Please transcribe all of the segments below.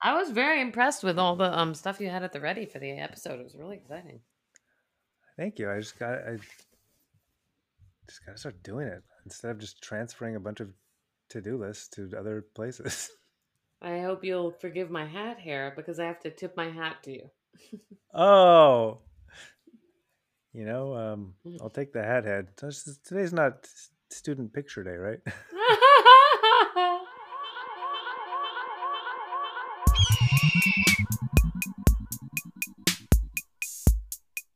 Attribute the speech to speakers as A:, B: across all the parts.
A: I was very impressed with all the um stuff you had at the ready for the episode. It was really exciting.
B: Thank you. I just got I just got to start doing it instead of just transferring a bunch of to-do lists to other places.
A: I hope you'll forgive my hat hair because I have to tip my hat to you.
B: oh. You know, um, I'll take the hat head. Today's not student picture day, right?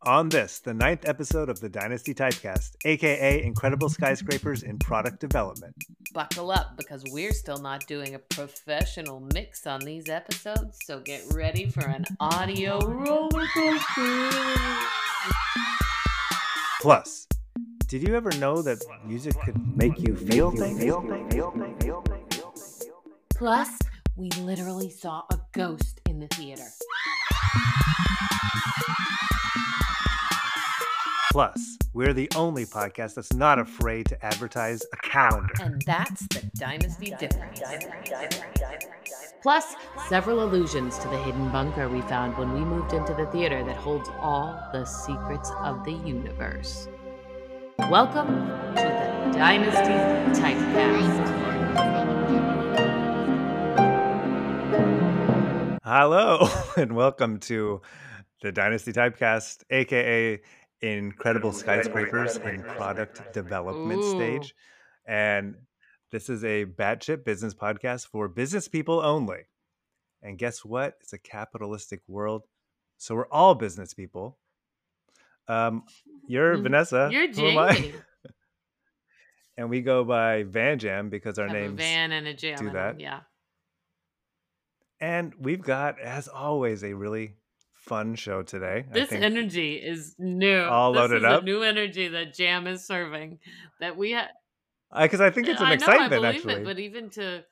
B: On this, the ninth episode of the Dynasty Typecast, aka Incredible Skyscrapers in Product Development.
A: Buckle up because we're still not doing a professional mix on these episodes, so get ready for an audio roller coaster.
B: Plus, did you ever know that music could make you feel things?
A: Plus, we literally saw a ghost in the theater.
B: Plus, we're the only podcast that's not afraid to advertise a calendar.
A: And that's the Dynasty difference. Plus, several allusions to the hidden bunker we found when we moved into the theater that holds all the secrets of the universe. Welcome to the Dynasty Typecast.
B: Hello, and welcome to the Dynasty Typecast, aka incredible skyscrapers in product development
A: Ooh.
B: stage. And this is a batshit business podcast for business people only. And guess what? It's a capitalistic world. So we're all business people. Um, you're
A: Mm,
B: Vanessa.
A: You're
B: Who am I?
A: Jamie.
B: and we go by Van Jam because our names.
A: van and a jam.
B: do that.
A: Yeah.
B: And we've got, as always, a really fun show today. I
A: This energy is new.
B: All
A: this
B: loaded up?
A: new energy that Jam is serving. That we have.
B: I because I think it's an
A: I know,
B: excitement
A: I believe
B: actually.
A: it, but even to,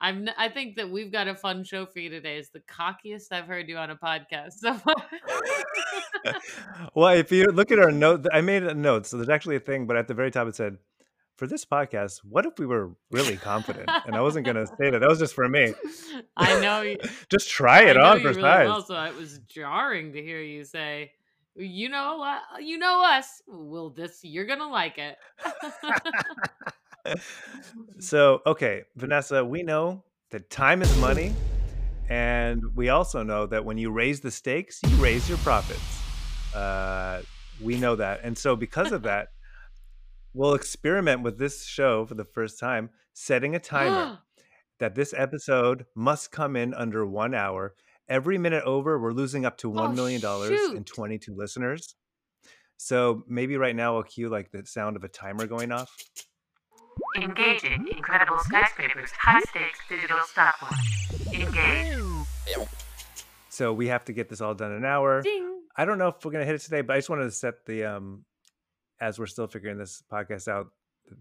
A: I'm. I think that we've got a fun show for you today. Is the cockiest I've heard you on a podcast so far.
B: well, if you look at our note, I made a note. So there's actually a thing, but at the very top it said, "For this podcast, what if we were really confident?" And I wasn't going to say that. That was just for me.
A: I know. You,
B: just try it on for
A: really
B: size.
A: well, so it was jarring to hear you say, "You know what? You know us. Will this you're gonna like it."
B: so, okay, Vanessa, we know that time is money, and we also know that when you raise the stakes, you raise your profits. Uh, we know that, and so because of that, we'll experiment with this show for the first time, setting a timer. that this episode must come in under one hour. Every minute over, we're losing up to one
A: Oh,
B: million dollars and 22 listeners. So maybe right now I'll cue like the sound of a timer going off.
A: Engaging incredible skyscrapers, high stakes digital stopwatch. Engage.
B: So we have to get this all done in an hour.
A: Ding.
B: I don't know if we're gonna hit it today, but I just wanted to set the um as we're still figuring this podcast out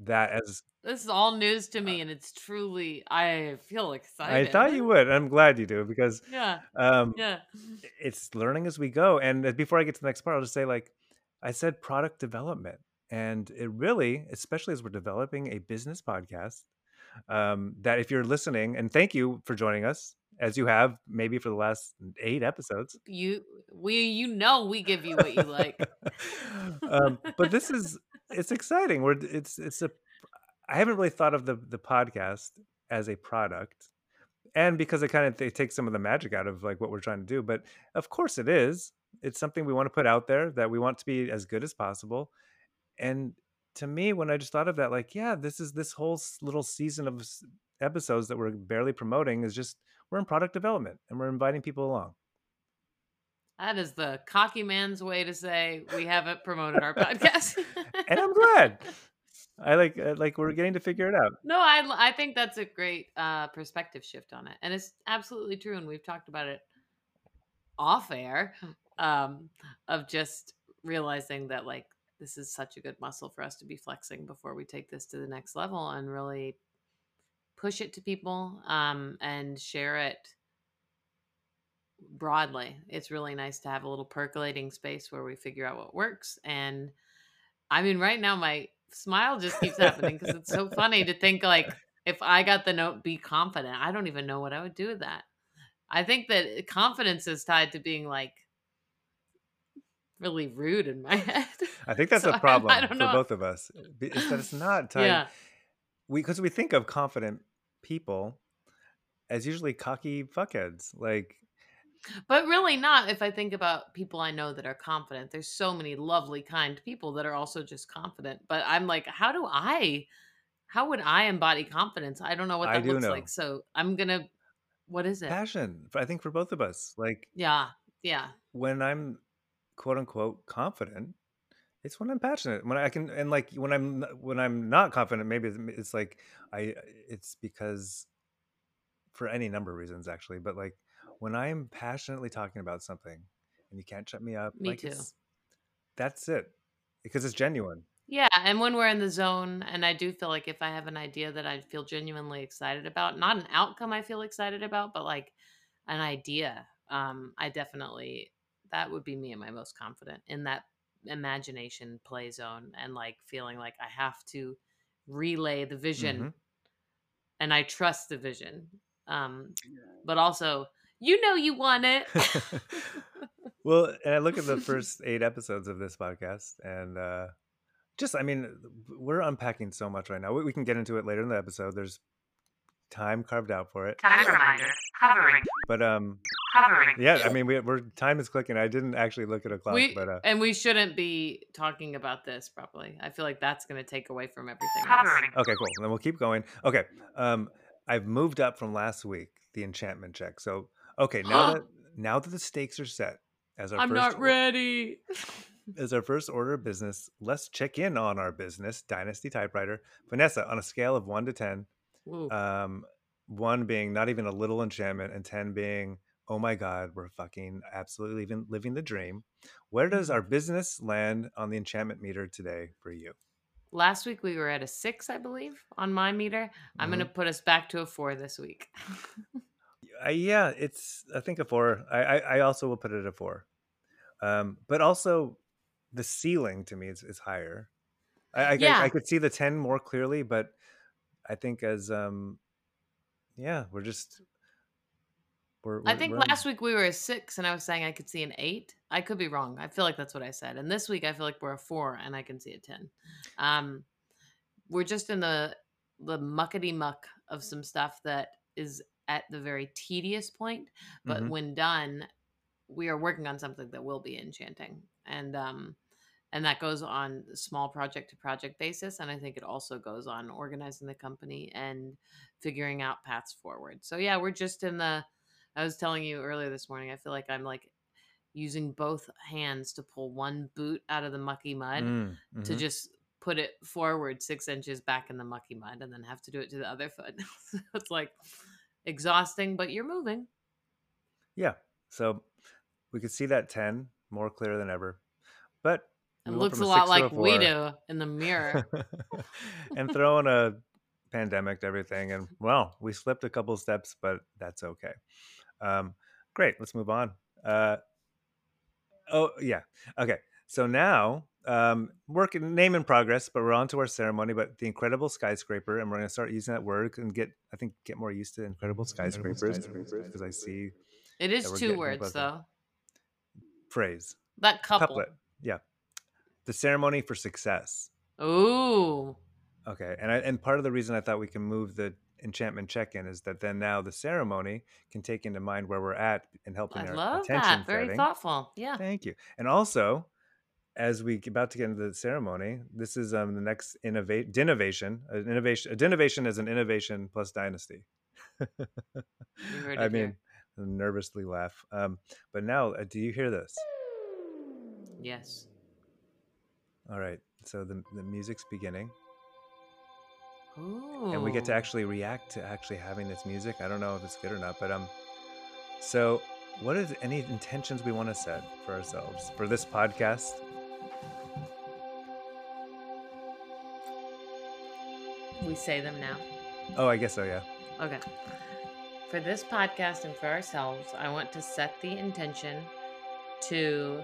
B: that as
A: This is all news to me, and it's truly. I feel excited.
B: I thought you would. I'm glad you do because
A: Yeah.
B: um
A: Yeah.
B: it's learning as we go. And uh, before I get to the next part, I'll just say, like, I said product development. And it really, especially as we're developing a business podcast, um, that if you're listening, and thank you for joining us, as you have maybe for the last eight episodes.
A: You. We. You know. We give you what you like.
B: um, but this is it's exciting. We're it's it's a I haven't really thought of the the podcast as a product, and because it kind of they take some of the magic out of like what we're trying to do. But of course, it is. It's something we want to put out there that we want to be as good as possible. And to me, when I just thought of that, like, yeah, this is this whole little season of episodes that we're barely promoting is just we're in product development and we're inviting people along.
A: That is the cocky man's way to say we haven't promoted our podcast.
B: And I'm glad. I like uh, like we're getting to figure it out.
A: No, I I think that's a great uh, perspective shift on it, and it's absolutely true. And we've talked about it off air, um, of just realizing that like this is such a good muscle for us to be flexing before we take this to the next level and really push it to people um, and share it broadly. It's really nice to have a little percolating space where we figure out what works. And I mean, right now my smile just keeps happening because it's so funny to think like if I got the note, be confident. I don't even know what I would do with that. I think that confidence is tied to being like really rude in my head.
B: I think that's
A: So
B: a
A: I-
B: problem
A: I don't
B: for
A: know.
B: both of us. It's that it's not tied.
A: yeah.
B: We because we think of confident people as usually cocky fuckheads. Like
A: But really not if I think about people I know that are confident. There's so many lovely, kind people that are also just confident. But I'm like, how do I how would I embody confidence? I don't know what
B: I
A: that
B: do
A: looks
B: know.
A: like. So I'm gonna what is it?
B: passion. I think for both of us. Like
A: Yeah. Yeah.
B: when I'm quote unquote confident, it's when I'm passionate. When I can and like when I'm when I'm not confident, maybe it's, it's like I it's because for any number of reasons actually, but like when I am passionately talking about something and you can't shut me up,
A: Me
B: like
A: too.
B: that's it. Because it's genuine.
A: Yeah, and when we're in the zone, and I do feel like if I have an idea that I feel genuinely excited about, not an outcome I feel excited about, but like an idea, um, I definitely that would be me at my most confident in that imagination play zone and like feeling like I have to relay the vision
B: Mhm.
A: and I trust the vision. Um, but also, you know you want it.
B: well, and I look at the first eight episodes of this podcast, and uh, just I mean, we're unpacking so much right now. We, we can get into it later in the episode. There's time carved out for it,
C: Time reminder. Hovering.
B: but um,
C: Hovering.
B: yeah, I mean, we, we're time is clicking. I didn't actually look at a clock,
A: we
B: but uh,
A: and we shouldn't be talking about this properly. I feel like that's going to take away from everything else.
B: Okay, cool. Then we'll keep going. Okay, um, I've moved up from last week the enchantment check. So okay, now that now that the stakes are set as our
A: I'm
B: first
A: not ready.
B: as our first order of business, let's check in on our business, Dynasty Typewriter. Vanessa, on a scale of one to 10,
A: Ooh.
B: um, one being not even a little enchantment, and 10 being, oh my God, we're fucking absolutely living, living the dream. Where does our business land on the enchantment meter today for you?
A: Last week we were at a six, I believe, on my meter. I'm going to put us back to a four this week.
B: Uh, yeah, it's, I think a four. I, I, I also will put it at a four. Um, but also, the ceiling to me is, is higher. I, I,
A: Yeah.
B: I, I could see the 10 more clearly, but I think as um yeah, we're just we're,
A: I
B: we're-
A: think
B: we're-
A: last week we were a six, and I was saying I could see an eight. I could be wrong. I feel like that's what I said. And this week I feel like we're a four, and I can see a ten. Um, we're just in the the muckety muck of some stuff that is at the very tedious point, but
B: Mhm.
A: when done, we are working on something that will be enchanting, and um, and that goes on small project to project basis, and I think it also goes on organizing the company and figuring out paths forward. So yeah, we're just in the I was telling you earlier this morning, I feel like I'm like using both hands to pull one boot out of the mucky mud
B: Mm,
A: to
B: mhm.
A: just put it forward six inches back in the mucky mud and then have to do it to the other foot. So it's like exhausting, but you're moving.
B: yeah. So we could see that 10 more clear than ever. But
A: It looks a lot like we do in the mirror.
B: and throw in a pandemic to everything and well, we slipped a couple steps, but that's okay. Um great, let's move on. Uh oh yeah. Okay. So now um work name in progress, but we're on to our ceremony, but the incredible skyscraper, and we're gonna start using that word and get I think get more used to incredible skyscrapers because I see
A: It is two words
B: closer.
A: though.
B: phrase.
A: That couple.
B: Couplet. Yeah. The ceremony for success.
A: Ooh.
B: Okay. And I, and part of the reason I thought we can move the enchantment check-in is that then now the ceremony can take into mind where we're at and helping
A: I
B: our
A: love
B: attention
A: that. Very
B: setting.
A: thoughtful. Yeah.
B: Thank you. And also, as we about to get into the ceremony, this is um the next innovate dinovation. An innovation a dinovation is an innovation plus dynasty. I mean,
A: here.
B: nervously laugh. Um, but now, uh, do you hear this?
A: Yes.
B: All right. So the the music's beginning.
A: Ooh.
B: and we get to actually react to actually having this music. I don't know if it's good or not, but um, so what is any intentions we want to set for ourselves for this podcast?
A: We say them now.
B: Oh, I guess so. Yeah.
A: Okay. For this podcast and for ourselves, I want to set the intention to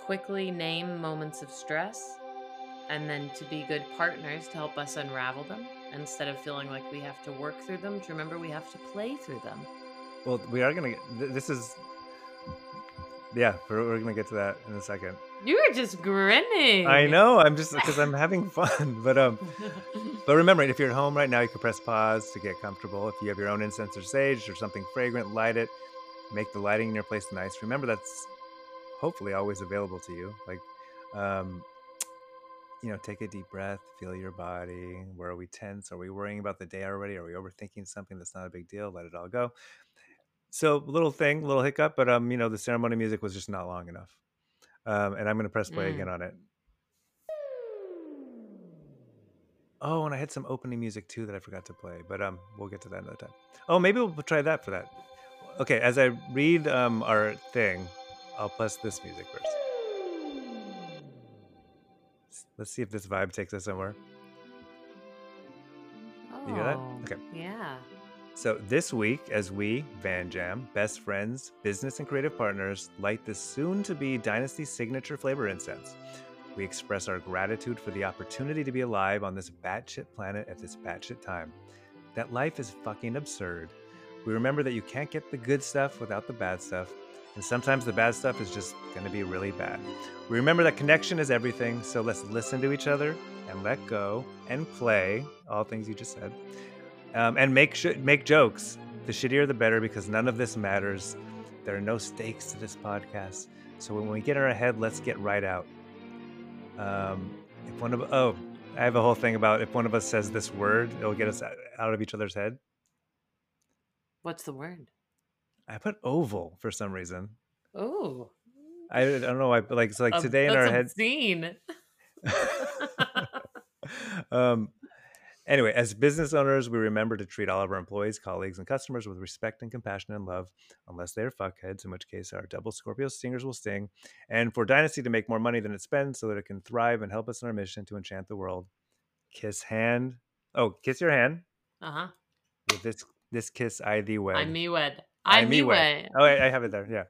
A: quickly name moments of stress and then to be good partners to help us unravel them. instead of feeling like we have to work through them, to remember we have to play through them.
B: Well, we are gonna. This is. Yeah, we're, we're gonna get to that in a second.
A: You were just grinning.
B: I know. I'm just because I'm having fun, but um, but remember, if you're at home right now, you can press pause to get comfortable. If you have your own incense or sage or something fragrant, light it. Make the lighting in your place nice. Remember, that's hopefully always available to you. Like, um, you know, take a deep breath, feel your body. Where are we tense? Are we worrying about the day already? Are we overthinking something that's not a big deal? Let it all go. So, little thing, little hiccup, but um, you know, the ceremony music was just not long enough. Um, and I'm gonna press play
A: Mm.
B: again on it. Oh, and I had some opening music too that I forgot to play, but um, we'll get to that another time. Oh, maybe we'll try that for that. Okay, as I read um our thing, I'll plus this music first. Let's see if this vibe takes us somewhere. You hear that?
A: Oh,
B: Okay.
A: Yeah.
B: So this week, as we, Van Jam, best friends, business and creative partners, light the soon-to-be Dynasty signature flavor incense, we express our gratitude for the opportunity to be alive on this batshit planet at this batshit time. That life is fucking absurd. We remember that you can't get the good stuff without the bad stuff, and sometimes the bad stuff is just to be really bad. We remember that connection is everything, so let's listen to each other and let go and play all things you just said um, and make sh- make jokes. The shittier, the better, because none of this matters. There are no stakes to this podcast. So when we get in our head, let's get right out. Um, if one of oh, I have a whole thing about if one of us says this word, it'll get us out- of each other's head.
A: What's the word?
B: I put oval for some reason.
A: Oh.
B: I, I don't know why, but like it's like
A: ob-
B: today in our head.
A: Scene.
B: um, anyway, as business owners, we remember to treat all of our employees, colleagues, and customers with respect and compassion and love, unless they're fuckheads, in which case our double Scorpio stingers will sting. And for Dynasty to make more money than it spends so that it can thrive and help us in our mission to enchant the world. Kiss hand. Oh, kiss your hand.
A: Uh huh.
B: With this this kiss I thee wed.
A: I'm me wed.
B: I me
A: me
B: wed.
A: wed.
B: Oh, I, I have it there. Yeah.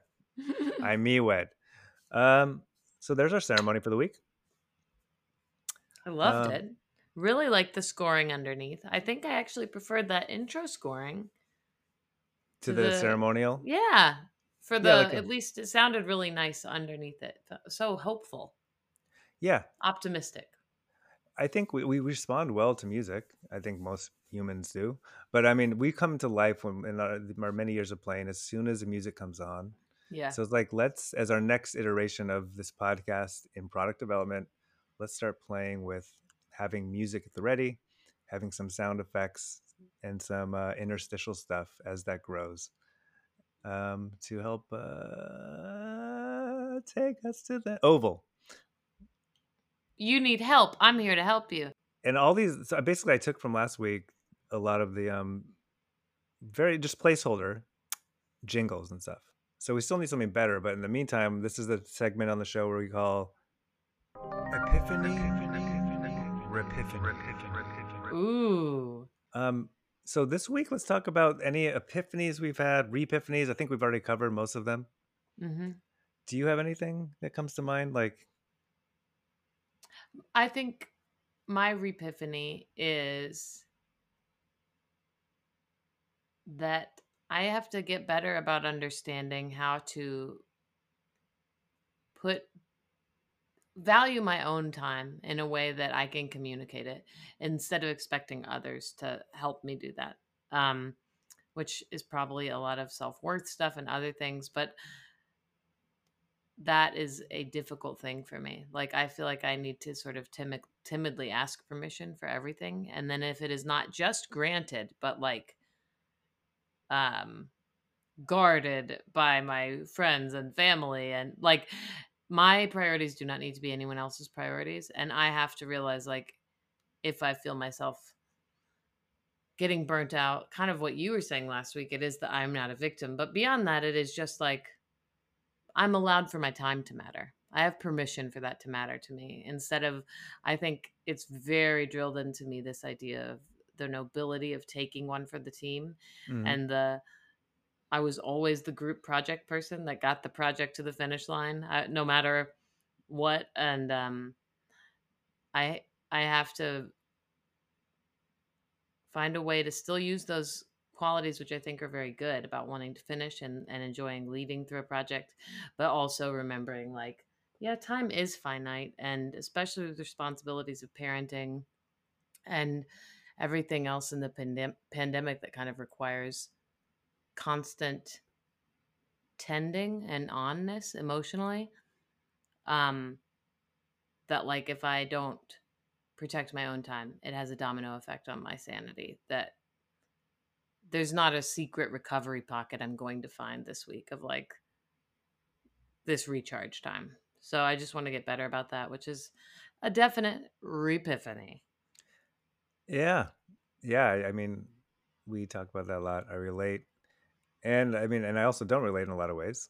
B: I me wed. Um, so there's our ceremony for the week.
A: I loved
B: Um,
A: it. Really like the scoring underneath. I think I actually preferred that intro scoring.
B: To
A: To
B: the,
A: the-
B: ceremonial.
A: Yeah. For the
B: Yeah, like a-
A: at least it sounded really nice underneath it. So hopeful,
B: Yeah.
A: optimistic.
B: I think we, we respond well to music. I think most humans do. But I mean, we come to life when in our, our many years of playing, as soon as the music comes on.
A: Yeah.
B: So it's like, let's, as our next iteration of this podcast in product development, let's start playing with having music at the ready, having some sound effects and some uh, interstitial stuff as that grows um, to help uh, take us to the oval.
A: you need help. I'm here to help you.
B: and all these so basically i took from last week a lot of the um very just placeholder jingles and stuff so we still need something better but in the meantime this is the segment on the show where we call epiphany repiphany
A: Ooh.
B: um so this week let's talk about any epiphanies we've had repiphanies i think we've already covered most of them.
A: Hmm
B: do you have anything that comes to mind? Like
A: I think my repiphany is that I have to get better about understanding how to put value my own time in a way that I can communicate it instead of expecting others to help me do that. Um, which is probably a lot of self worth stuff and other things, but that is a difficult thing for me. Like I feel like I need to sort of timid, timidly ask permission for everything, and then if it is not just granted, but like um guarded by my friends and family and like my priorities do not need to be anyone else's priorities and I have to realize like if I feel myself getting burnt out, kind of what you were saying last week, it is that I'm not a victim, but beyond that it is just like I'm allowed for my time to matter. I have permission for that to matter to me instead of, I think it's very drilled into me this idea of the nobility of taking one for the team
B: mhm.
A: and the, I was always the group project person that got the project to the finish line, uh, no matter what. And um, I, I have to find a way to still use those qualities which i think are very good about wanting to finish and, and enjoying leading through a project but also remembering like yeah time is finite and especially with responsibilities of parenting and everything else in the pandem- pandemic that kind of requires constant tending and onness emotionally um that like if i don't protect my own time it has a domino effect on my sanity that there's not a secret recovery pocket i'm going to find this week of like this recharge time so i just want to get better about that which is a definite repiphany
B: Yeah. Yeah. I- I mean, we talk about that a lot. I relate. And I mean, and I also don't relate in a lot of ways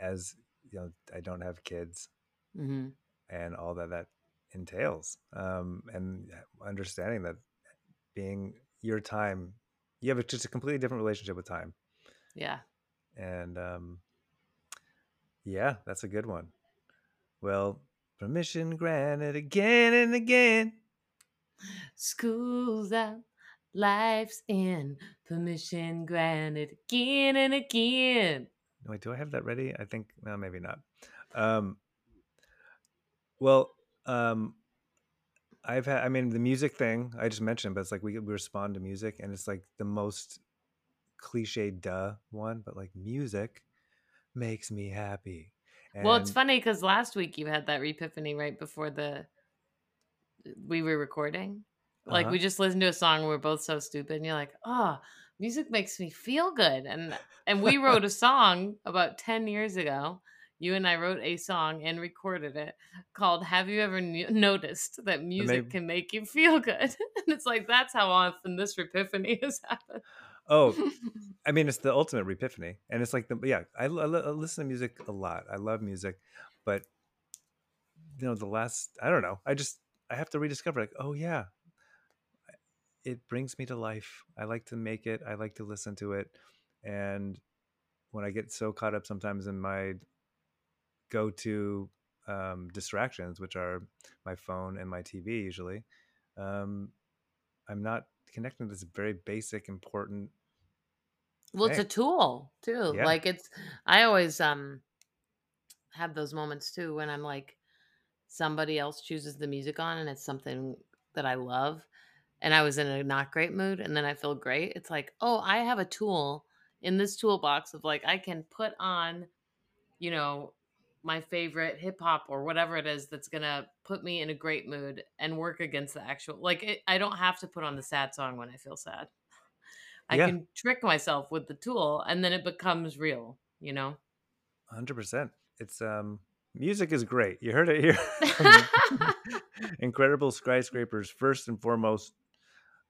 B: as, you know, I don't have kids
A: hmm
B: and all that that entails. Um, and understanding that being your time, you have a, just a completely different relationship with time.
A: yeah
B: And um, yeah, that's a good one. Well, permission granted again and again.
A: School's out, life's in, permission granted again and again.
B: Wait, do I have that ready? I think no, maybe not. Um, well, um, I've had. I mean, the music thing I just mentioned, but it's like we, we respond to music, and it's like the most cliche duh one, but like music makes me happy.
A: well, it's funny because last week you had that epiphany right before the we were recording. Like
B: Uh-huh.
A: we just listened to a song, and we are both so stupid, and you're like, "Oh, music makes me feel good," and and we wrote a song about ten years ago. You and I wrote a song and recorded it called "Have You Ever N- Noticed That Music
B: may-
A: Can Make You Feel Good?" and it's like that's how often this epiphany has happened.
B: Oh, I mean, it's the ultimate epiphany, and it's like the yeah. I, I I listen to music a lot. I love music, but you know, the last I don't know. I just I have to rediscover. Like, oh yeah, it brings me to life. I like to make it. I like to listen to it, and when I get so caught up sometimes in my go-to um, distractions, which are my phone and my TV, usually, um, I'm not connecting to this very basic, important
A: Well, it's a tool too.
B: Yeah.
A: Like it's I always um have those moments too when I'm like somebody else chooses the music on and it's something that I love and I was in a not great mood and then I feel great. It's like, "Oh, I have a tool in this toolbox of like I can put on, you know, my favorite hip hop or whatever it is that's to put me in a great mood and work against the actual like it, I don't have to put on the sad song when I feel sad. I
B: Yeah.
A: can trick myself with the tool and then it becomes real, you know?
B: Hundred percent. It's um music is great. You heard it here. Incredible skyscrapers first and foremost.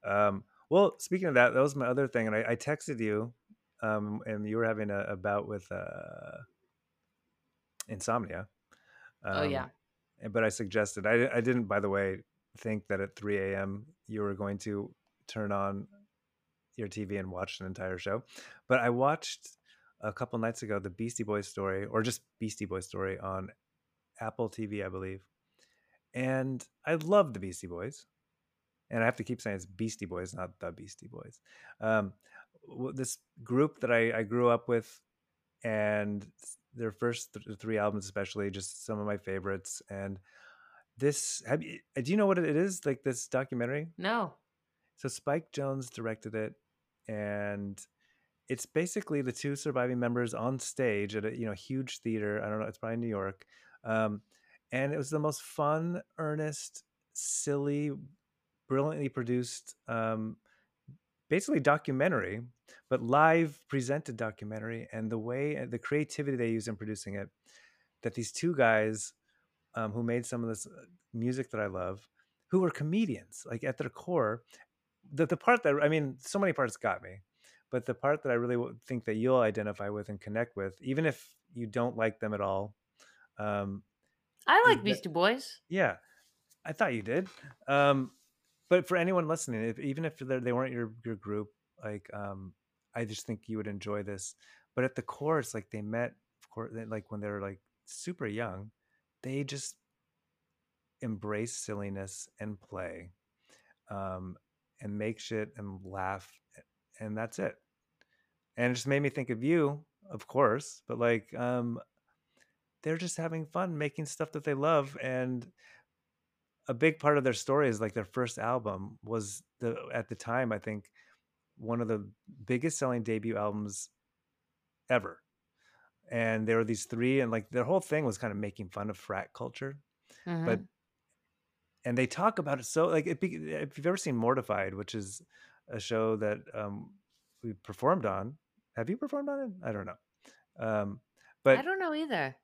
B: Um well, speaking of that, that was my other thing, and I, I texted you, um, and you were having a, a bout with uh, insomnia.
A: oh, yeah.
B: Um, But I suggested I, I didn't, by the way, think that at 3 a.m. you were going to turn on your TV and watch an entire show. But I watched a couple nights ago the Beastie Boys story, or just Beastie Boys story on Apple TV, I believe. And I love the Beastie Boys. And I have to keep saying it's Beastie Boys, not the Beastie Boys. Um, this group that I, I grew up with, and their first th- three albums, especially, just some of my favorites. And this, have you, do you know what it is? Like this documentary?
A: No.
B: So Spike Jonze directed it, and it's basically the two surviving members on stage at a you know huge theater. I don't know, it's probably New York, um, and it was the most fun, earnest, silly, brilliantly produced, um, basically documentary, but live presented documentary, and the way the creativity they use in producing it, that these two guys um, who made some of this uh, music that I love, who were comedians, like at their core. The the part that I mean, so many parts got me, but the part that I really think that you'll identify with and connect with, even if you don't like them at all, um,
A: I like Beastie Boys.
B: yeah, I thought you did. Um, but for anyone listening, if, even if they're- weren't your your group, like um, I just think you would enjoy this. But at the core, it's like they met, of course, they- like when they were like super young, they just embrace silliness and play, um, and make shit and laugh and that's it and it just made me think of you of course but like um they're just having fun making stuff that they love and a big part of their story is like their first album was the at the time i think one of the biggest selling debut albums ever and there were these three and like their whole thing was kind of making fun of frat culture but
A: Mhm.
B: and they talk about it so like it, if you've ever seen mortified which is a show that um we performed on have you performed on it i don't know um but I
A: don't know either.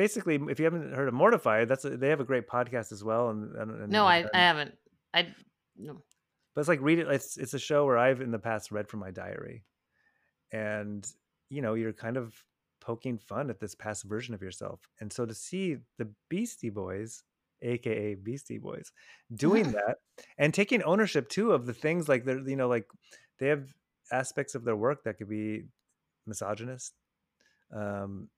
B: Basically if you haven't heard of mortified that's a, they have a great podcast as well and, and, and
A: No, I, I haven't. I no.
B: but it's like read it it's it's a show where i've in the past read from my diary and you know you're kind of poking fun at this past version of yourself and so to see the beastie boys aka beastie boys doing that and taking ownership too of the things like they're you know like they have aspects of their work that could be misogynist um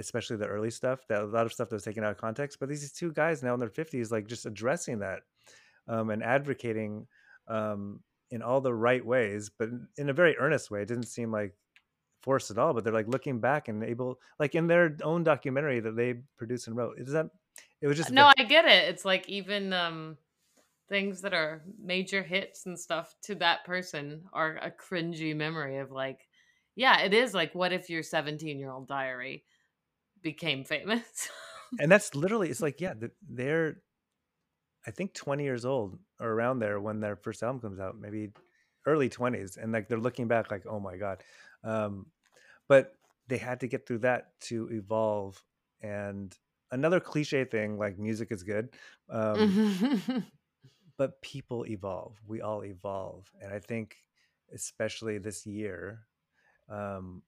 B: especially the early stuff that a lot of stuff that was taken out of context but these two guys now in their 50s like just addressing that um, and advocating um, in all the right ways but in- in a very earnest way it didn't seem like forced at all but they're like looking back and able like in their own documentary that they produced and wrote is that it was just
A: No, I get it. It's like even um things that are major hits and stuff to that person are a cringy memory of like, yeah, it is like what if your 17 year old diary became famous?
B: and that's literally it's like yeah they're i think 20 years old or around there when their first album comes out maybe early 20s and like they're looking back like oh my god. Um but they had to get through that to evolve and another cliche thing like music is good um but people evolve. We all evolve and i think especially this year um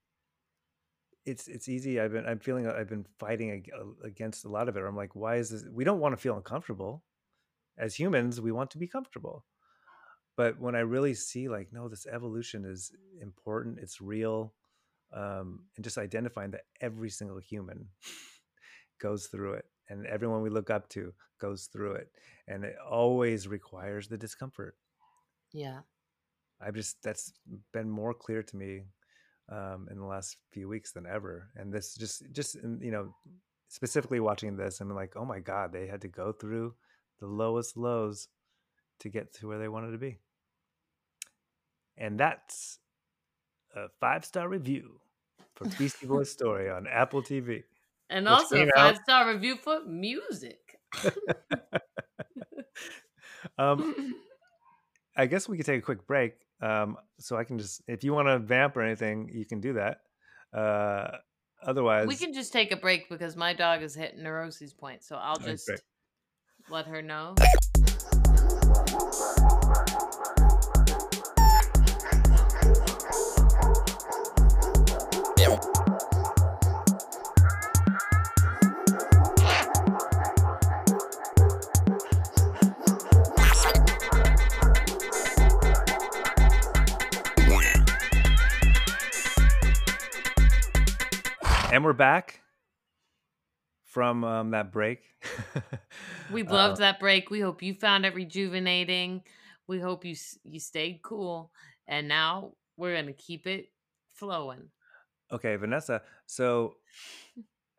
B: it's it's easy i've been i'm feeling i've been fighting ag- uh, against a lot of it i'm like why is this we don't want to feel uncomfortable. As humans we want to be comfortable. But when i really see like no this evolution is important it's real um and just identifying that every single human goes through it and everyone we look up to goes through it and it always requires the discomfort.
A: Yeah.
B: i've just that's been more clear to me um, in the last few weeks than ever and this just just you know specifically watching this i'm like oh my god they had to go through the lowest lows to get to where they wanted to be and that's a five star review for beastie boys story on apple tv
A: And also
B: out-
A: five star review for music.
B: um, I guess we could take a quick break. Um, so I can just, if you want to vamp or anything, you can do that. Uh, otherwise,
A: we can just take a break because my dog is hitting neuroses point, so I'll just let her know.
B: And we're back from um, that break.
A: We
B: Uh,
A: loved that break. We hope you found it rejuvenating. We hope you you stayed cool. And now we're gonna keep it flowing.
B: okay, Vanessa. So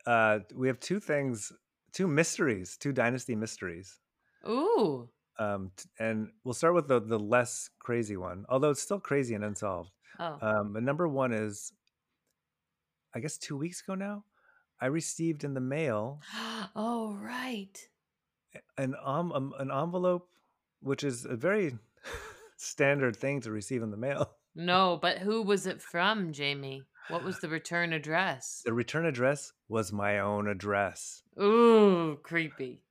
B: uh, we have two things, two mysteries, two dynasty mysteries.
A: Ooh.
B: Um, and we'll start with the the less crazy one, although it's still crazy and unsolved.
A: Oh.
B: Um, but number one is, I guess two weeks ago now, I received in the mail
A: oh right.
B: an um, an envelope, which is a very standard thing to receive in the mail.
A: No, but who was it from, Jamie? What was the return address?
B: The return address was my own address.
A: Ooh, creepy.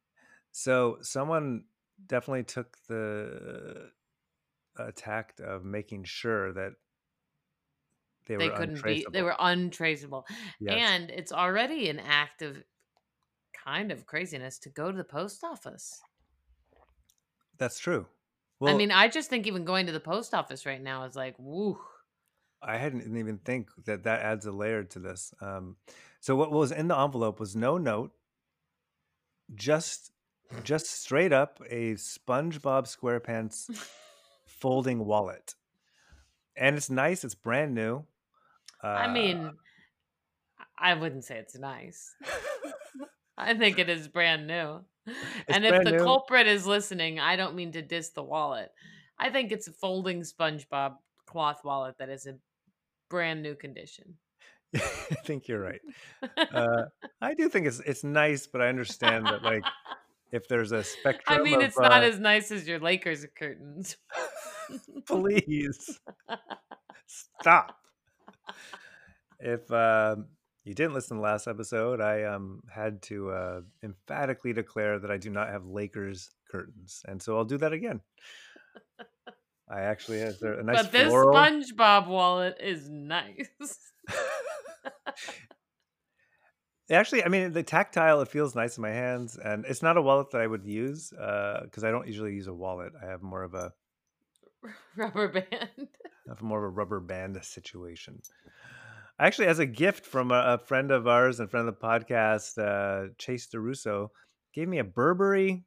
B: So someone definitely took the uh, tact of making sure that they,
A: They
B: were
A: couldn't be they were untraceable.
B: Yes.
A: And it's already an act of kind of craziness to go to the post office.
B: That's true.
A: I mean, I just think even going to the post office right now is like, woo.
B: I hadn't even think that that adds a layer to this. Um, so what was in the envelope was no note, just just straight up a SpongeBob SquarePants folding wallet, and it's nice. It's brand new. Uh,
A: I mean, I wouldn't say it's nice. I think it is brand new. and if the
B: new.
A: culprit is listening, I don't mean to diss the wallet. I think it's a folding SpongeBob cloth wallet that is in brand new condition.
B: I think you're right. Uh, I do think it's it's nice, but I understand that like if there's a spectrum.
A: I mean,
B: of,
A: it's not
B: uh,
A: as nice as your Lakers curtains.
B: please stop. If um, you didn't listen to the last episode, I um, had to uh, emphatically declare that I do not have Lakers curtains, and so I'll do that again. I actually have a nice
A: but this
B: floral.
A: SpongeBob wallet is nice.
B: Actually, I mean, the tactile, it feels nice in my hands, and it's not a wallet that I would use because I don't usually use a wallet. I have more of a
A: Rubber band.
B: I have more of a rubber band situation. Actually, as a gift from a, a friend of ours and friend of the podcast, uh, Chase DeRusso, gave me a Burberry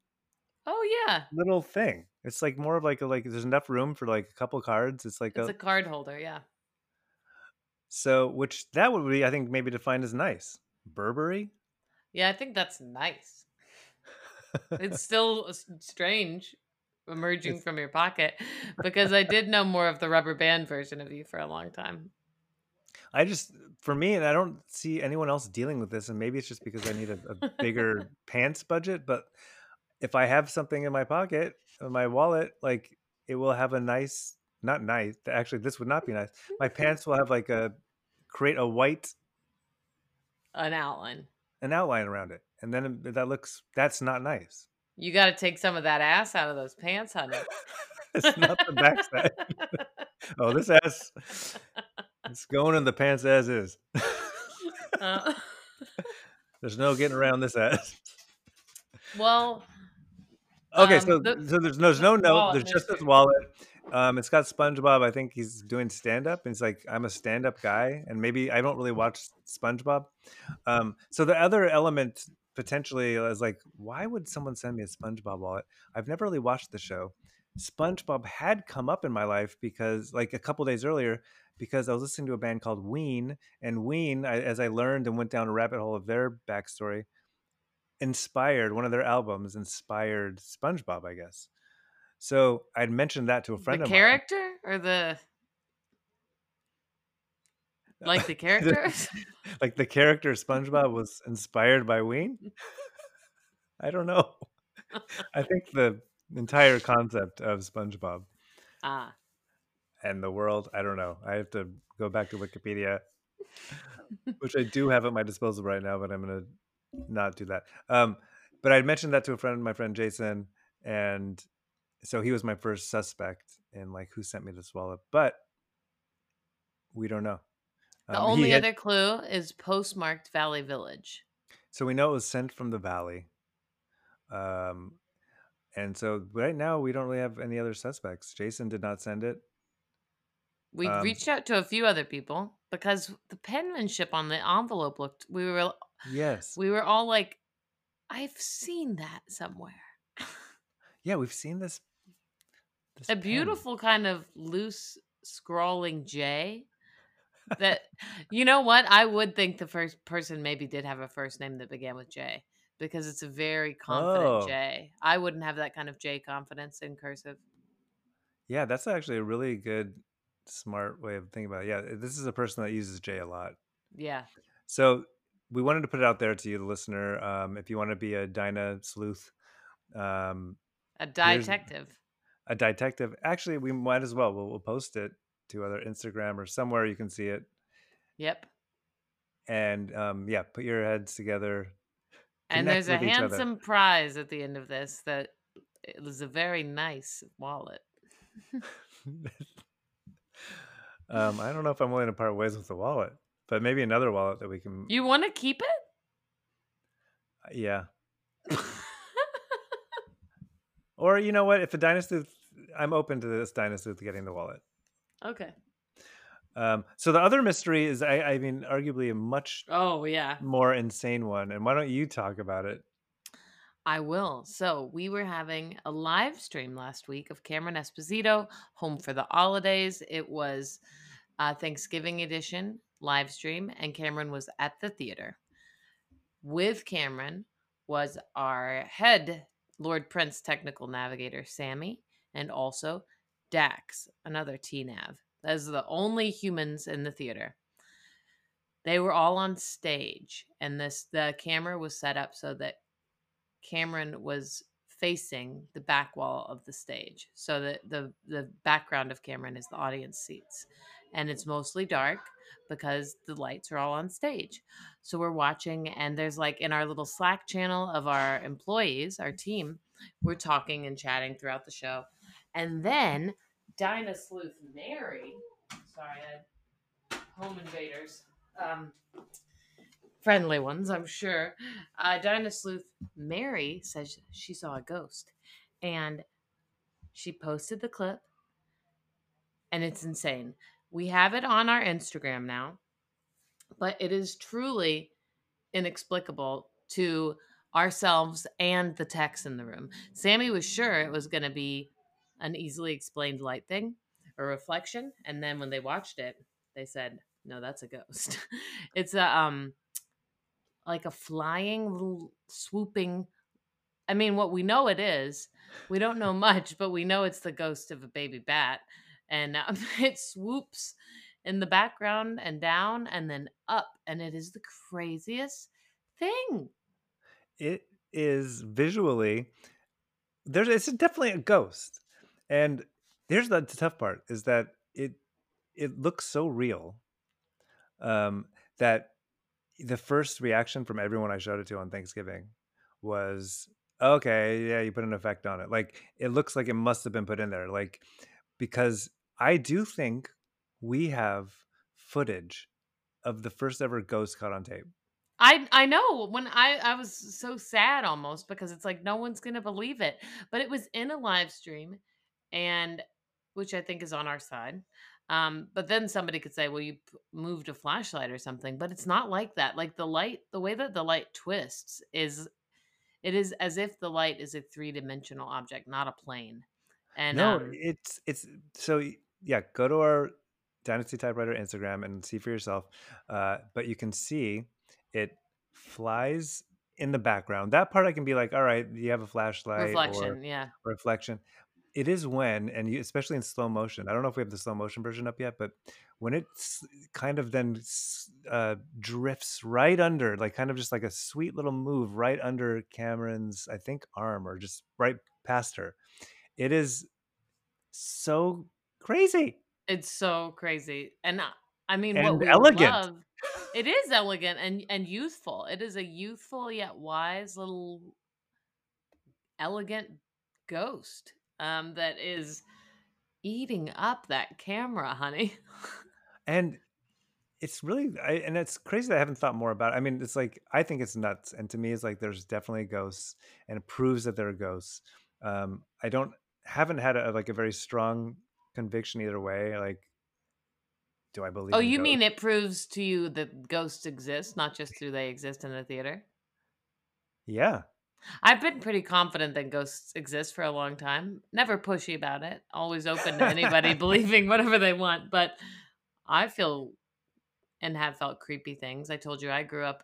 A: Oh yeah,
B: little thing. It's like more of like a like. There's enough room for like a couple cards. It's like
A: it's
B: a,
A: a card holder. Yeah,
B: so which that would be I think maybe defined as nice. Burberry.
A: yeah. I think that's nice. It's still strange emerging from your pocket because I did know more of the rubber band version of you for a long time.
B: I just, for me, and I don't see anyone else dealing with this, and maybe it's just because I need a, a bigger pants budget. But if I have something in my pocket, in my wallet, like it will have a nice, not nice. Actually, this would not be nice. My pants will have like a create a white
A: An outline.
B: an outline around it, and then um, that looks that's not nice.
A: You got to take some of that ass out of those pants, honey.
B: It's not the backside. oh, this ass, it's going in the pants as is.
A: Uh,
B: There's no getting around this ass.
A: well,
B: Okay,
A: Um,
B: so
A: the-
B: so there's there's no note. There's just this wallet. Um, it's got SpongeBob. I think he's doing stand up. And it's like I'm a stand up guy, and maybe I don't really watch SpongeBob. Um, so the other element potentially is like, why would someone send me a SpongeBob wallet? I've never really watched the show. SpongeBob had come up in my life because, like, a couple days earlier, because I was listening to a band called Ween, and Ween, I, as I learned and went down a rabbit hole of their backstory, inspired one of their albums inspired SpongeBob, I guess. So I'd mentioned that to a friend
A: the
B: of
A: character or the like the characters?
B: like the character SpongeBob was inspired by Ween. I don't know. I think the entire concept of SpongeBob
A: ah,
B: and the world, I don't know. I have to go back to Wikipedia, which I do have at my disposal right now, but I'm going to not do that. Um, but I mentioned that to a friend, my friend Jason, and so he was my first suspect in like who sent me this wallet, but we don't know.
A: the
B: Um,
A: only
B: had-
A: other clue is postmarked Valley Village.
B: so we know it was sent from the valley. Um, and so right now we don't really have any other suspects. Jason did not send it.
A: We
B: Um,
A: reached out to a few other people because the penmanship on the envelope looked. We were
B: Yes.
A: we were all like, "I've seen that somewhere."
B: yeah, we've seen this. this
A: a
B: pen.
A: beautiful kind of loose scrawling J. That you know what I would think the first person maybe did have a first name that began with J because it's a very confident
B: Oh.
A: J. I wouldn't have that kind of J confidence in cursive.
B: Yeah, that's actually a really good, smart way of thinking about it. Yeah, this is a person that uses J a lot.
A: Yeah,
B: So we wanted to put it out there to you, the listener. Um, if you want to be a Dinah sleuth, um,
A: a detective.
B: a detective, actually, we might as well. We'll, we'll post it to other Instagram or somewhere you can see it.
A: Yep.
B: And um, yeah, put your heads together.
A: And there's a handsome prize at the end of this that it was a very nice wallet.
B: um, I don't know if I'm willing to part ways with the wallet, but maybe another wallet that we can.
A: You want to keep it? yeah.
B: Or you know what? If a dynasty, I'm open to this dynasty getting the wallet.
A: okay.
B: Um, so the other mystery is, I, I mean, arguably a much
A: Oh yeah.
B: more insane one. And why don't you talk about it?
A: I will. So we were having a live stream last week of Cameron Esposito home for the holidays. It was a Thanksgiving edition live stream, and Cameron was at the theater. With Cameron was our head Lord Prince technical navigator, Sammy, and also Dax, another TNAV. Are the only humans in the theater. They were all on stage, and this the camera was set up so that Cameron was facing the back wall of the stage. So that the the background of Cameron is the audience seats. And it's mostly dark because the lights are all on stage. So we're watching and there's like in our little Slack channel of our employees, our team, we're talking and chatting throughout the show. And then Dinah Sleuth Mary, sorry, I home invaders. Um friendly ones, I'm sure. Uh, Dinah Sleuth Mary says she saw a ghost, and she posted the clip, and it's insane. We have it on our Instagram now, but it is truly inexplicable to ourselves and the techs in the room. Sammy was sure it was going to be an easily explained light thing, a reflection, and then when they watched it, they said, "No, that's a ghost." it's a um like a flying little swooping I mean what we know it is. We don't know much, but we know it's the ghost of a baby bat and um, it swoops in the background and down and then up and it is the craziest thing.
B: It is visually there's it's definitely a ghost. And here's the tough part is that it it looks so real um that the first reaction from everyone I showed it to on Thanksgiving was okay, yeah, you put an effect on it. Like it looks like it must have been put in there. Like because I do think we have footage of the first ever ghost caught on tape.
A: I I know when I I was so sad almost because it's like no one's to believe it. But it was in a live stream and which I think is on our side. Um, but then somebody could say, well, you p- moved a flashlight or something, but it's not like that. Like the light, the way that the light twists is, it is as if the light is a three dimensional object, not a plane. And
B: No,
A: um,
B: it's it's so yeah, go to our Dynasty Typewriter Instagram and see for yourself. Uh, but you can see it flies in the background. That part I can be like, all right, you have a flashlight or
A: reflection, yeah.
B: reflection. It is when, and you, especially in slow motion. I don't know if we have the slow motion version up yet, but when it kind of then uh, drifts right under, like kind of just like a sweet little move right under Cameron's, I think, arm or just right past her. It is so crazy
A: It's so crazy. And I, mean, what
B: and
A: we
B: elegant.
A: love, it is elegant and and youthful. It is a youthful yet wise little elegant ghost um that is eating up that camera, honey.
B: And it's really, I, and it's crazy that I haven't thought more about it. I mean, it's like, I think it's nuts. And to me, it's like there's definitely ghosts and it proves that there are ghosts. Um, I don't, haven't had a, like a very strong conviction either way. Like, do I believe
A: Oh, you mean it proves to you that ghosts exist, not just do they exist in the theater?
B: Yeah.
A: I've been pretty confident that ghosts exist for a long time. Never pushy about it. Always open to anybody believing whatever they want. But I feel and have felt creepy things. I told you I grew up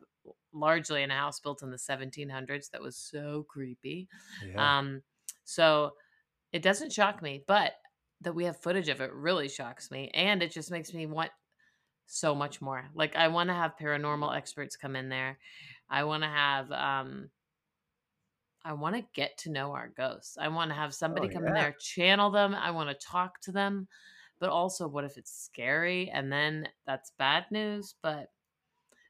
A: largely in a house built in the 1700s that was so creepy.
B: Yeah.
A: Um, so it doesn't shock me, but that we have footage of it really shocks me. And it just makes me want so much more. Like I want to have paranormal experts come in there. I want to have um I want to get to know our ghosts. I want to have somebody
B: Oh,
A: come in there, channel them. I want to talk to them. But also what if it's scary and then that's bad news, but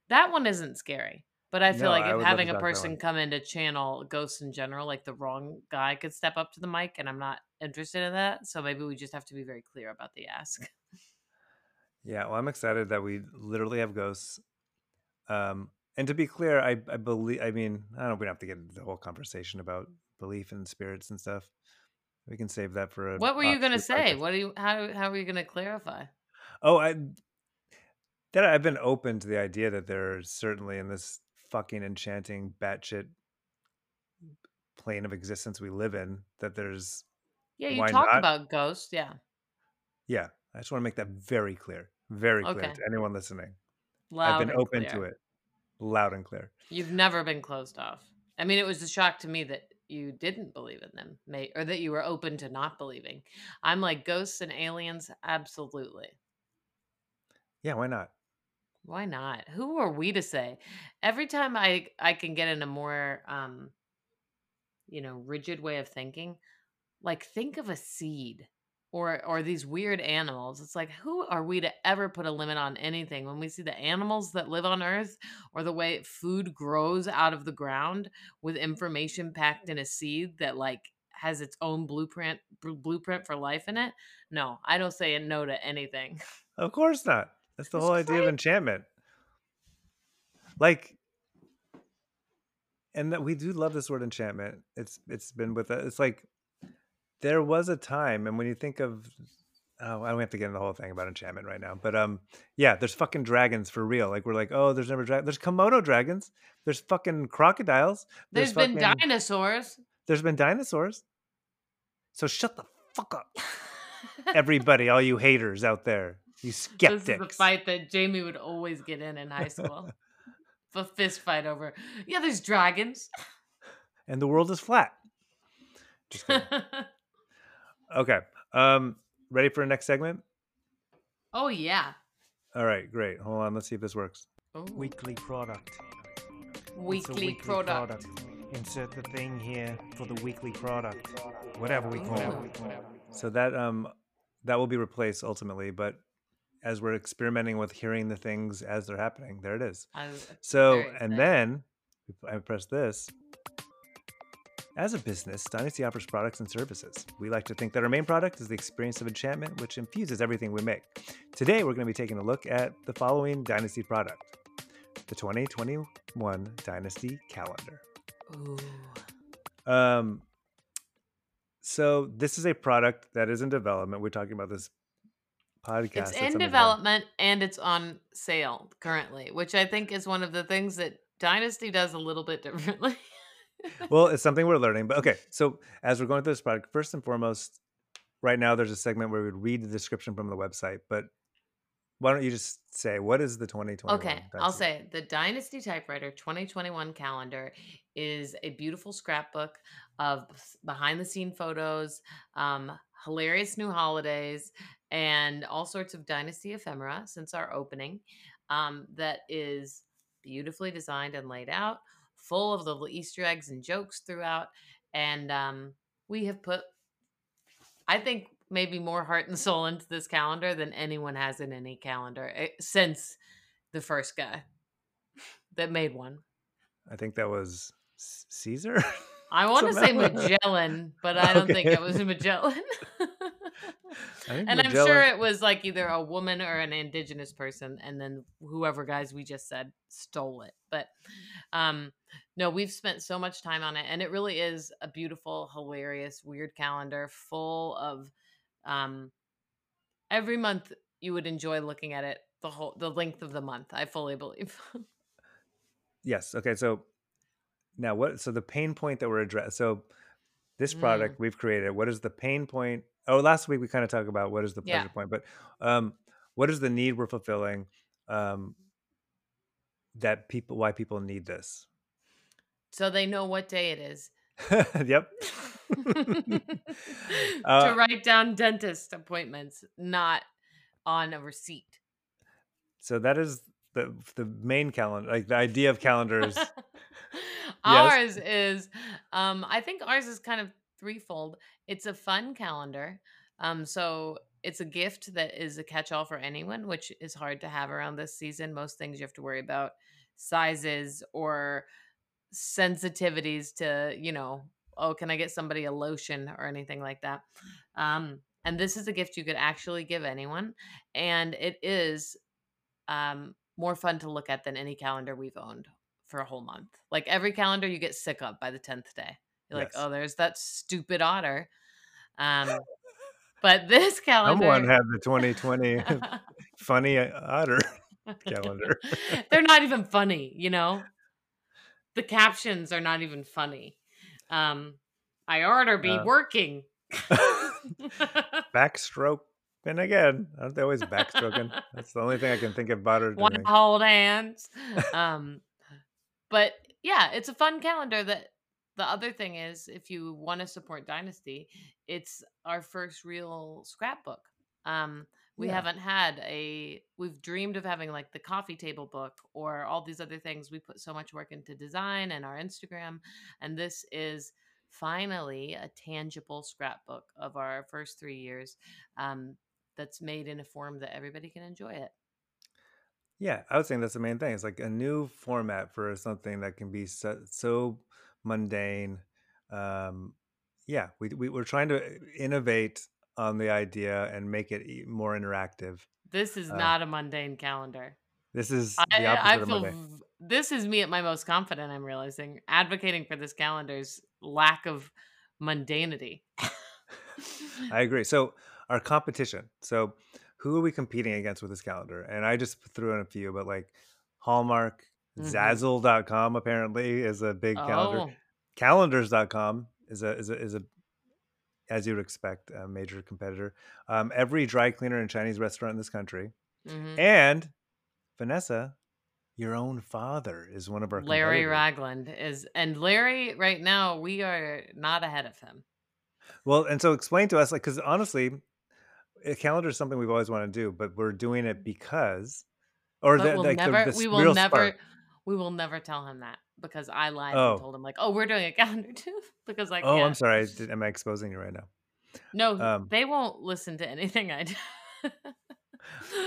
A: that one isn't scary. But I feel
B: No,
A: like if having a
B: talk to that
A: person come in to channel ghosts in general, like the wrong guy could step up to the mic, and I'm not interested in that. So maybe we just have to be very clear about the ask.
B: Yeah. Well, I'm excited that we literally have ghosts. Um, and to be clear, I, I believe, I mean, I don't know, we don't have to get into the whole conversation about belief in spirits and stuff. We can save that for a
A: What were you gonna say?
B: podcast.
A: What do you how how are you gonna clarify?
B: Oh, I that I've been open to the idea that there's certainly in this fucking enchanting batshit plane of existence we live in that there's
A: Yeah, you talked
B: not?
A: about ghosts. Yeah.
B: yeah i just want to make that very clear very clear
A: Okay.
B: to anyone listening
A: Loud
B: i've been open
A: clear.
B: to it loud and clear
A: You've never been closed off. I mean, it was a shock to me that you didn't believe in them, mate, or that you were open to not believing. I'm like ghosts and aliens, absolutely.
B: yeah why not
A: Why not? Who are we to say? Every time I I can get in a more um you know, rigid way of thinking, like think of a seed or or these weird animals. It's like who are we to ever put a limit on anything when we see the animals that live on earth or the way food grows out of the ground with information packed in a seed that like has its own blueprint bl- blueprint for life in it? No, I don't say a no to anything.
B: of course not that's the
A: It's
B: whole idea of enchantment like and that we do love this word enchantment it's it's been with us it's like there was a time and when you think of oh i don't have to get into the whole thing about enchantment right now but um yeah there's fucking dragons for real like we're like oh there's never dragons there's komodo dragons there's fucking crocodiles
A: There's been
B: fucking-
A: dinosaurs.
B: there's been dinosaurs so shut the fuck up everybody all you haters out there you skeptics
A: This is the fight that Jamie would always get in in high school. a fist fight over. Yeah, there's dragons.
B: and the world is flat just kidding. okay um ready for the next segment
A: oh yeah.
B: all right great hold on let's see if this works
A: Ooh.
D: Weekly product. It's a
A: Weekly, product.
D: Insert the thing here for the weekly product. Whatever we call
A: Ooh.
D: it.
B: So that um that will be replaced ultimately, but as we're experimenting with hearing the things as they're happening, there it is.
A: I was
B: So and
A: excited.
B: then I press this. As a business, Dynasty offers products and services. We like to think that our main product is the experience of enchantment, which infuses everything we make. Today, we're going to be taking a look at the following Dynasty product the 2021 Dynasty Calendar.
A: Ooh.
B: Um, so this is a product that is in development. We're talking about this podcast.
A: It's in development and it's on sale currently, which I think is one of the things that Dynasty does a little bit differently.
B: Well, it's something we're learning. But okay, so as we're going through this product, first and foremost, right now there's a segment where we read the description from the website. But why don't you just say what is the 2021?
A: Okay, I'll say the Dynasty Typewriter 2021 calendar is a beautiful scrapbook of behind the scene photos, um, hilarious new holidays, and all sorts of Dynasty ephemera since our opening. Um, that is beautifully designed and laid out, full of little Easter eggs and jokes throughout. And um, we have put, I think, maybe more heart and soul into this calendar than anyone has in any calendar eh, since the first guy that made one.
B: I think that was Caesar.
A: I want to say Magellan, but I don't think
B: Okay.
A: it was Magellan.
B: Think
A: and I'm sure it was like either a woman or an indigenous person, and then whoever guys we just said stole it. But um, no, we've spent so much time on it, and it really is a beautiful, hilarious, weird calendar full of um, every month you would enjoy looking at it the whole the length of the month. I fully believe.
B: Yes. Okay. So now what? So the pain point that we're addressing. So this
A: Mm.
B: product we've created. What is the pain point? Oh, last week we kind of talked about what is the
A: Yeah.
B: pleasure point, but um, what is the need we're fulfilling? Um, that people, why people need this?
A: So they know what day it is.
B: yep.
A: to
B: Uh,
A: write down dentist appointments, not on a receipt.
B: so that is the the main calendar. Like the idea of calendars.
A: ours is, um, I think ours is kind of threefold. It's a fun calendar. Um, so it's a gift that is a catch-all for anyone, which is hard to have around this season. Most things you have to worry about sizes or sensitivities to, you know, oh, can I get somebody a lotion or anything like that? Um, and this is a gift you could actually give anyone, and it is um, more fun to look at than any calendar we've owned for a whole month. Like every calendar you get sick of by the tenth day. You're like, oh, there's that stupid otter. Um, but this calendar,
B: Someone had the 2020 funny otter calendar.
A: They're not even funny, you know? The captions are not even funny. Um, I oughter be
B: Uh,
A: working.
B: Backstroke. And again, aren't they always backstroking? That's the only thing I can think about her
A: Want to hold hands? Um, but yeah, it's a fun calendar. That the other thing is, if you want to support Dynasty, it's our first real scrapbook. Um, we
B: Yeah.
A: haven't had a. We've dreamed of having like the coffee table book or all these other things. We put so much work into design and our Instagram, and this is finally a tangible scrapbook of our first three years. Um, that's made in a form that everybody can enjoy it.
B: Yeah, I was saying that's the main thing. It's like a new format for something that can be so, so mundane. Um, yeah, we, we we're trying to innovate on the idea and make it more interactive.
A: This is
B: Uh,
A: not a mundane calendar.
B: This is the
A: I,
B: opposite
A: I
B: of
A: feel
B: Monday.
A: v- this is me at my most confident. I'm realizing advocating for this calendar's lack of mundanity.
B: I agree. So our competition. So who are we competing against with this calendar? And I just threw in a few, but like Hallmark,
A: Mhm.
B: Zazzle.com apparently is a big calendar.
A: oh,
B: Calendars.com is a is a is a as you would expect a major competitor. Um, every dry cleaner and Chinese restaurant in this country,
A: mhm.
B: and Vanessa, your own father is one of our
A: Larry. Ragland is, and Larry right now we are not ahead of him.
B: Well, and so explain to us, like, because honestly, a calendar is something we've always wanted to do, but we're doing it because, or the,
A: we'll
B: like
A: never,
B: the
A: we will never,
B: spark.
A: we will never tell him that because I lied
B: Oh.
A: and told him like, oh, we're doing a calendar too because like,
B: Oh, I'm
A: can't.
B: sorry. Did, am I exposing you right now?
A: No,
B: Um,
A: they won't listen to anything I do.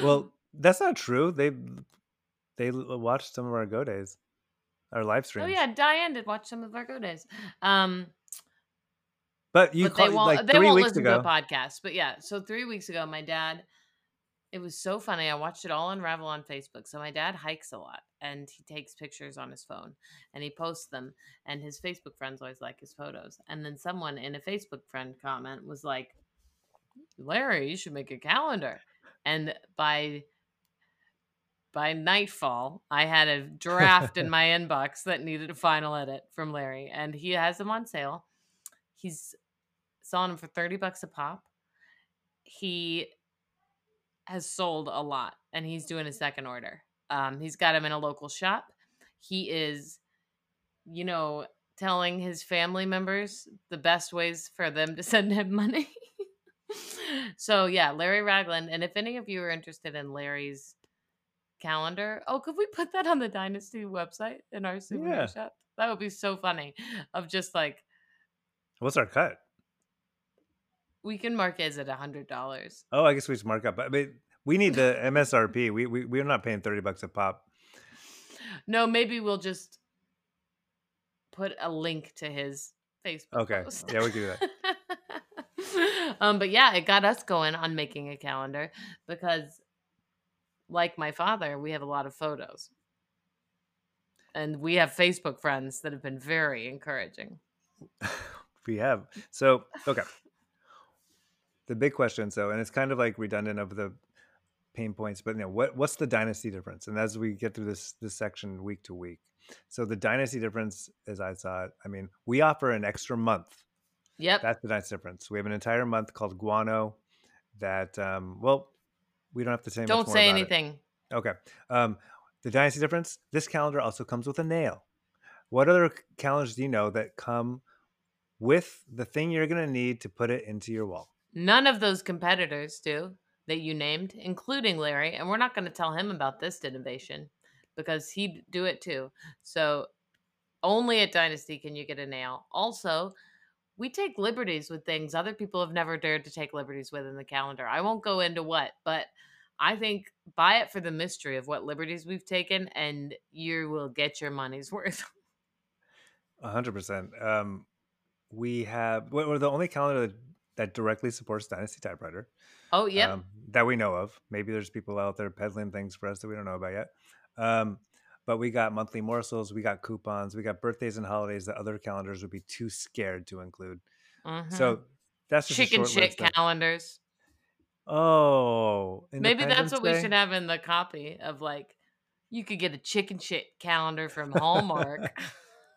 B: Well, that's not true. They they watched some of our go days, our live streams.
A: oh yeah, Diane did watch some of our go days. Um,
B: But you
A: but they
B: call,
A: won't.
B: like
A: they
B: three
A: won't
B: weeks
A: listen
B: ago.
A: to a podcast. But yeah, so three weeks ago, my dad. It was so funny. I watched it all unravel on Facebook. So my dad hikes a lot, and he takes pictures on his phone, and he posts them. And his Facebook friends always like his photos. And then someone in a Facebook friend comment was like, "Larry, you should make a calendar." And by by nightfall, I had a draft in my inbox that needed a final edit from Larry, and he has them on sale. He's selling them for 30 bucks a pop. He has sold a lot and he's doing a second order. Um, he's got him in a local shop. He is, you know, telling his family members the best ways for them to send him money. so yeah, Larry Ragland. And if any of you are interested in Larry's calendar, oh, could we put that on the Dynasty website in our souvenir
B: Yeah.
A: shop? That would be so funny. Of just like
B: What's our cut?
A: we can mark it as at a hundred dollars.
B: Oh, I guess we just mark up. But I mean, we need the MSRP. We we we're not paying thirty bucks a pop.
A: No, maybe we'll just put a link to his Facebook.
B: Okay.
A: post.
B: Yeah, we can do that.
A: um, but yeah, it got us going on making a calendar because, like my father, we have a lot of photos, and we have Facebook friends that have been very encouraging.
B: we have. So okay. The big question, so, and it's kind of like redundant of the pain points, but you know, what what's the dynasty difference? And as we get through this this section week to week, so the dynasty difference, as I saw it, I mean, we offer an extra month.
A: Yep.
B: That's the nice difference. We have an entire month called Guano. That um, well, we don't have to say.
A: Don't say
B: about it.
A: anything.
B: Okay. Um, the dynasty difference. This calendar also comes with a nail. What other calendars do you know that come with the thing you're going to need to put it into your wall?
A: None of those competitors do that you named, including Larry, and we're not going to tell him about this innovation because he'd do it too. So only at Dynasty can you get a nail. Also, we take liberties with things other people have never dared to take liberties with in the calendar. I won't go into what, but I think buy it for the mystery of what liberties we've taken, and you will get your money's worth.
B: Hundred percent. Um, we have we're the only calendar that, that directly supports Dynasty Typewriter
A: Oh, yep.
B: um, that we know of. Maybe there's people out there peddling things for us that we don't know about yet. Um, but we got monthly morsels, we got coupons, we got birthdays and holidays that other calendars would be too scared to include.
A: Mhm.
B: So that's just
A: chicken shit
B: of-
A: calendars.
B: Oh,
A: Maybe that's what we should have in the copy of like you could get a chicken shit calendar from Hallmark.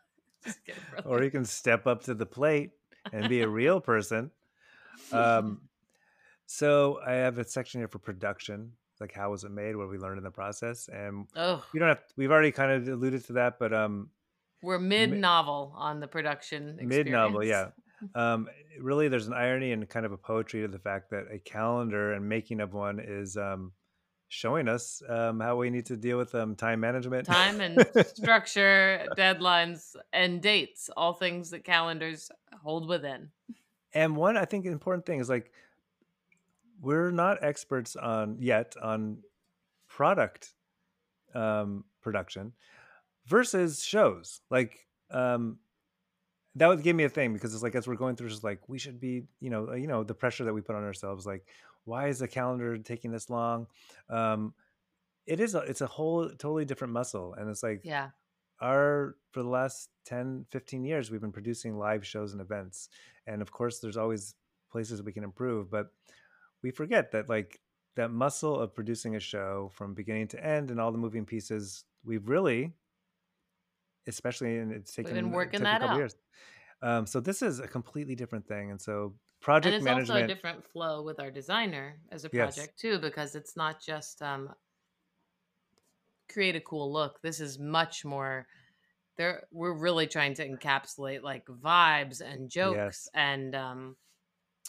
A: Just kidding, brother.
B: or you can step up to the plate and be a real person. Um, so I have a section here for production, like how was it made, what we learned in the process, and
A: oh,
B: you don't have. We've already kind of alluded to that, but um,
A: we're mid novel on the production.
B: mid novel, yeah. Um, really, there's an irony and kind of a poetry to the fact that a calendar and making of one is um, showing us um, how we need to deal with um, time management,
A: Time and structure, deadlines, and dates, all things that calendars hold within.
B: and one I think important thing is like we're not experts on yet on product um, production versus shows. Like um, that would give me a thing because it's like as we're going through, it's like we should be, you know, you know, the pressure that we put on ourselves. Like, why is the calendar taking this long? Um, it is. A, it's a whole totally different muscle, and it's like
A: Yeah.
B: our for the last 10 15 years we've been producing live shows and events and of course there's always places we can improve but we forget that like that muscle of producing a show from beginning to end and all the moving pieces we've really especially in it's taken
A: been
B: it
A: working that
B: couple
A: out.
B: years um, so this is a completely different thing and so
A: And
B: project
A: it's also a different flow with our designer as a
B: Yes.
A: project too, because it's not just um, create a cool look. This is much more. There, we're really trying to encapsulate like vibes and jokes
B: Yes.
A: and um,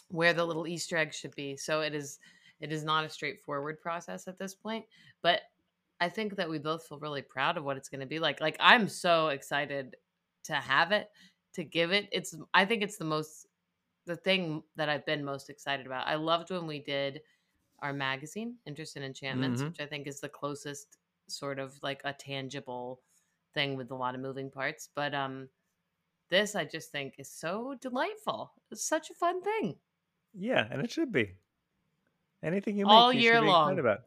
A: where the little Easter egg should be. So it is, it is not a straightforward process at this point. But I think that we both feel really proud of what it's going to be like. Like I'm so excited to have it, to give it. It's, I think it's the most the thing that I've been most excited about. I loved when we did our magazine, Interest in Enchantments,
B: Mhm.
A: which I think is the closest sort of like a tangible thing with a lot of moving parts. But um this I just think is so delightful. It's such a fun thing.
B: Yeah, and it should be. Anything you make,
A: All
B: you
A: year long.
B: about.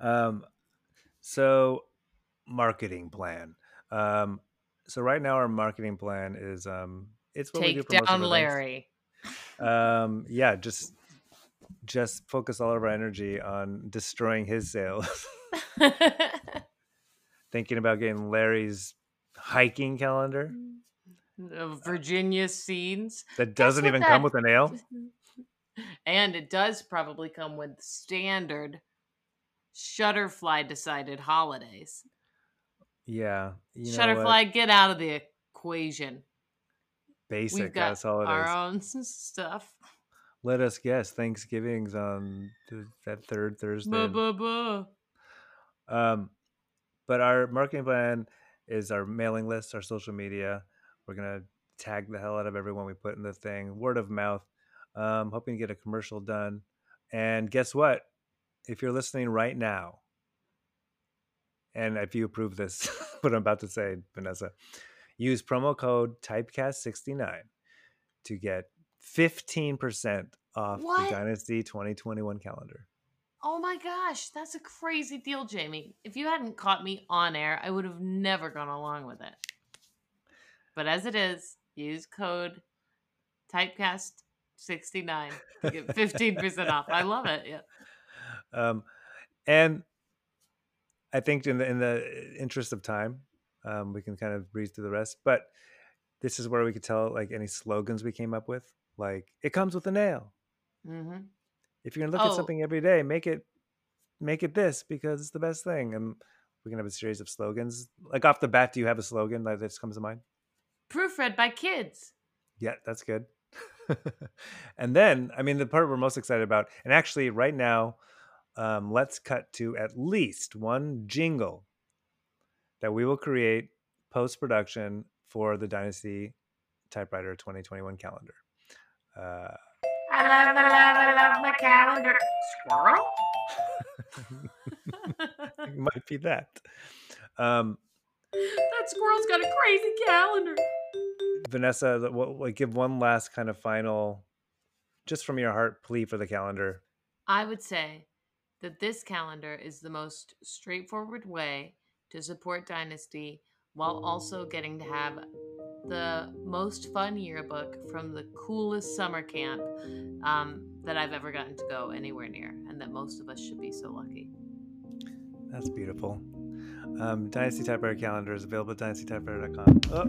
B: Um, so marketing plan. Um, so right now our marketing plan is um, it's what we do for most of
A: down. Larry.
B: Um, yeah, just just focus all of our energy on destroying his sales. Thinking about getting Larry's hiking calendar
A: Virginia scenes.
B: that doesn't even
A: that-
B: come with a nail.
A: And it does probably come with standard Shutterfly decided holidays.
B: Yeah, you know
A: Shutterfly,
B: what?
A: get out of the equation.
B: Basic.
A: We've got
B: That's all it is.
A: our own stuff.
B: Let us guess. Thanksgiving's on th- that third Thursday.
A: Buh, buh, buh.
B: Um, but our marketing plan is our mailing list, our social media. We're gonna tag the hell out of everyone we put in the thing. Word of mouth. Um, hoping to get a commercial done. And guess what? If you're listening right now, and if you approve this, what I'm about to say, Vanessa, use promo code Typecast69 to get 15% off
A: What?
B: the Dynasty 2021 calendar.
A: Oh my gosh, that's a crazy deal, Jamie. If you hadn't caught me on air, I would have never gone along with it. But as it is, use code Typecast69 to get 15% off. I love it. Yeah.
B: um, and I think in the in the interest of time, um, we can kind of breeze through the rest. But this is where we could tell like any slogans we came up with, like "It comes with a nail."
A: hmm
B: If you're gonna look
A: Oh.
B: at something every day, make it make it this because it's the best thing. And we can have a series of slogans. Like off the bat, do you have a slogan that just comes to mind?
A: Proofread by kids.
B: Yeah, that's good. and then, I mean, the part we're most excited about, and actually, right now, um, let's cut to at least one jingle that we will create post production for the Dynasty Typewriter 2021 calendar. Uh,
C: I love, I love, I love my calendar. Squirrel?
B: it might be that. Um,
A: that squirrel's got a crazy calendar.
B: Vanessa, what, like, give one last kind of final, just from your heart, plea for the calendar.
A: I would say that this calendar is the most straightforward way to support Dynasty while also getting to have the most fun yearbook from the coolest summer camp um, that I've ever gotten to go anywhere near, and that most of us should be so lucky.
B: That's beautiful. Um, Dynasty Typewriter calendar is available at dynastytypewriter.com. Oh,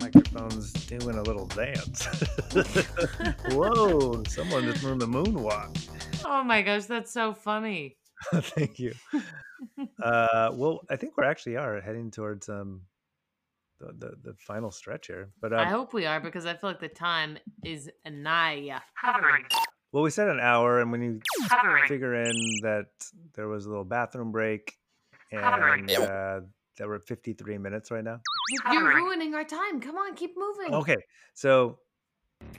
B: Microphone's doing a little dance. Whoa! Someone just learned the moonwalk.
A: Oh my gosh, that's so funny.
B: Thank you. Uh, well, I think we actually are heading towards um the, the, the final stretch here. But
A: I
B: um,
A: hope we are because I feel like the time is nigh.
C: Hovering.
B: well, we said an hour, and when you
C: Hovering.
B: figure in that there was a little bathroom break, and uh, that we're at 53 minutes right now.
A: You- You're ruining our time. Come on, keep moving.
B: Okay, so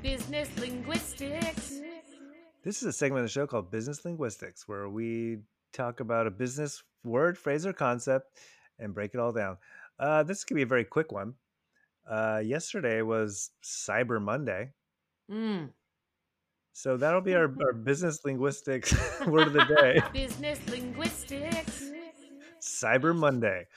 A: Business linguistics.
B: This is a segment of the show called Business Linguistics, where we talk about a business word, phrase, or concept and break it all down. Uh, this could be a very quick one. Uh, yesterday was Cyber Monday.
A: Mm.
B: So that'll be our, our business linguistics word of the day
A: Business linguistics.
B: Cyber Monday.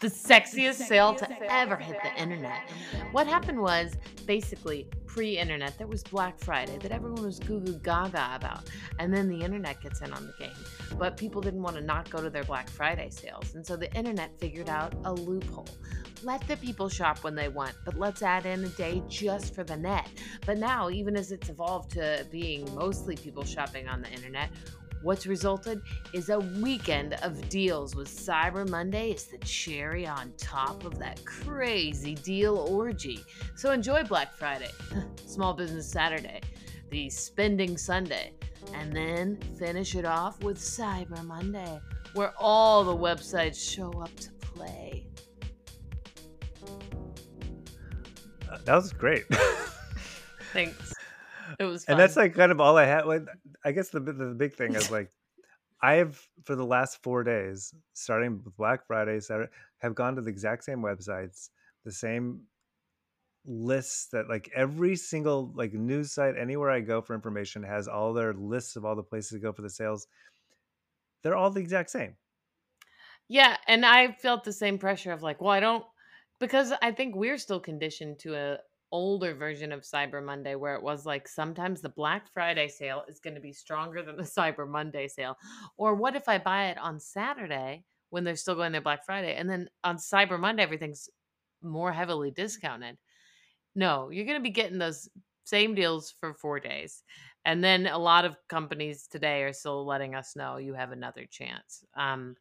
A: the sexiest sale to ever hit the internet. What happened was basically pre internet, there was Black Friday that everyone was goo goo gaga about. And then the internet gets in on the game. But people didn't want to not go to their Black Friday sales. And so the internet figured out a loophole. Let the people shop when they want, but let's add in a day just for the net. But now, even as it's evolved to being mostly people shopping on the internet, What's resulted is a weekend of deals with Cyber Monday is the cherry on top of that crazy deal orgy. So enjoy Black Friday, Small Business Saturday, the Spending Sunday, and then finish it off with Cyber Monday, where all the websites show up to play.
B: That was great.
A: Thanks. It was fun.
B: and that's like kind of all I had. I guess the, the big thing is like, I've for the last four days, starting with Black Friday, Saturday, have gone to the exact same websites, the same lists that like every single like news site anywhere I go for information has all their lists of all the places to go for the sales. They're all the exact same.
A: Yeah, and I felt the same pressure of like, well, I don't because I think we're still conditioned to a older version of Cyber Monday where it was like sometimes the Black Friday sale is going to be stronger than the Cyber Monday sale. Or what if I buy it on Saturday when they're still going their Black Friday and then on Cyber Monday everything's more heavily discounted? No, you're going to be getting those same deals for 4 days. And then a lot of companies today are still letting us know you have another chance. Um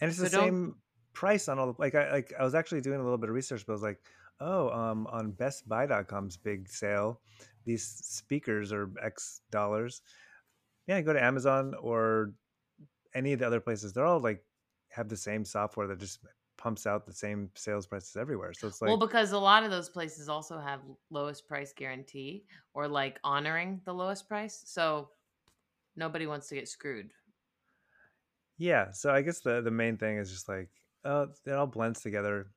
B: and it's
A: So
B: the same price on all the like I like I was actually doing a little bit of research, but I was like, oh, um, on BestBuy.com's big sale, these speakers are X dollars. Yeah, go to Amazon or any of the other places. They're all like have the same software that just pumps out the same sales prices everywhere. So it's like,
A: well, because a lot of those places also have lowest price guarantee or like honoring the lowest price. So nobody wants to get screwed.
B: yeah. So I guess the the main thing is just like, oh, it all blends together.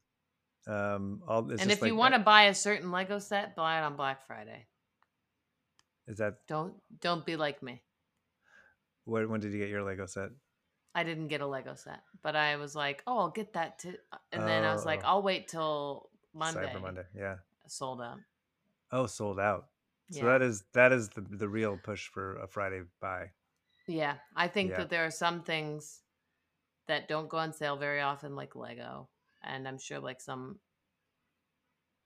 B: Um, all it's
A: and if you want to buy a certain Lego set, buy it on Black Friday.
B: is that
A: Don't don't be like me.
B: when, when did you get your Lego set?
A: I didn't get a Lego set, but I was like, "Oh, I'll get that too." And then I was like,
B: Oh.
A: "I'll wait till Monday."
B: Cyber Monday. Yeah.
A: Sold out.
B: Oh, sold out. So
A: Yeah.
B: that is that is the the real push for a Friday buy.
A: Yeah, I think
B: Yeah.
A: that there are some things that don't go on sale very often, like Lego, and I'm sure like some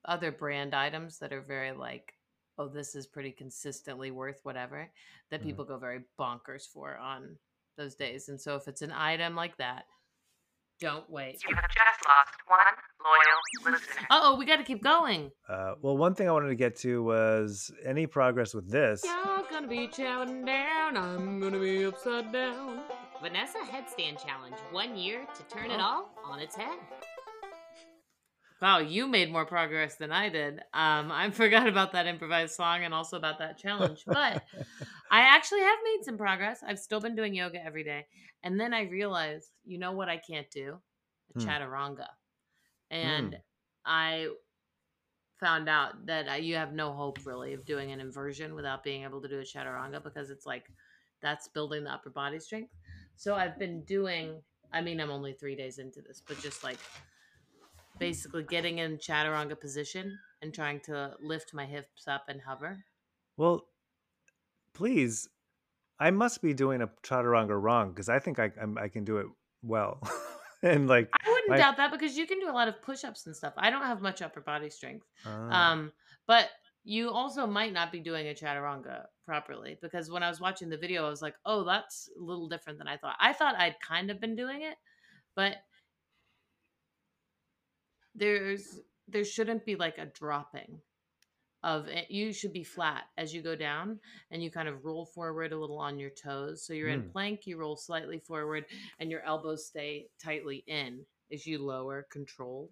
A: other brand items that are very like, oh, this is pretty consistently worth whatever that
B: Mhm.
A: people go very bonkers for on those days. And so if it's an item like that, don't wait.
C: You have just lost one loyal listener.
A: Uh oh, we got to keep going.
B: Uh, well, one thing I wanted to get to was any progress with this.
A: Y'all gonna be chowing down. I'm gonna be upside down. Vanessa Headstand Challenge. One year to turn it all on its head. Wow, you made more progress than I did. Um, I forgot about that improvised song and also about that challenge. But I actually have made some progress. I've still been doing yoga every day. And then I realized, you know what I can't do? A
B: Hmm.
A: chaturanga. And
B: Hmm.
A: I found out that uh, you have no hope really of doing an inversion without being able to do a chaturanga because it's like that's building the upper body strength. So I've been doing, I mean, I'm only three days into this, but just like basically getting in chaturanga position and trying to lift my hips up and hover.
B: Well, please, I must be doing a chaturanga wrong because I think I I'm, I can do it well. and like
A: I wouldn't
B: my-
A: doubt that because you can do a lot of push-ups and stuff. I don't have much upper body strength.
B: Ah.
A: Um, but you also might not be doing a chaturanga properly because when I was watching the video, I was like, "Oh, that's a little different than I thought." I thought I'd kind of been doing it, but there's there shouldn't be like a dropping of it. You should be flat as you go down, and you kind of roll forward a little on your toes. So you're in
B: Mm.
A: plank, you roll slightly forward, and your elbows stay tightly in as you lower, controlled.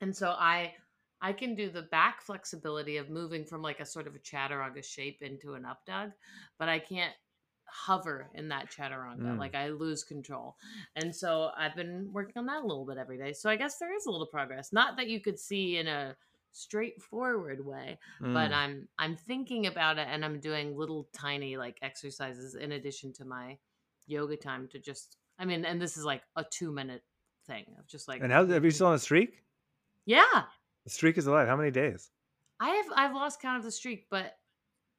A: And so I I can do the back flexibility of moving from like a sort of a chaturanga shape into an up dog, but I can't hover in that chaturanga.
B: Mm.
A: Like I lose control. And so I've been working on that a little bit every day. So I guess there is a little progress. Not that you could see in a straightforward way, but
B: Mm.
A: I'm I'm thinking about it and I'm doing little tiny like exercises in addition to my yoga time to just I mean, and this is like a 2 minute thing of just like
B: and how have you still on a streak?
A: Yeah.
B: The streak is alive. How many days?
A: I have I've lost count of the streak, but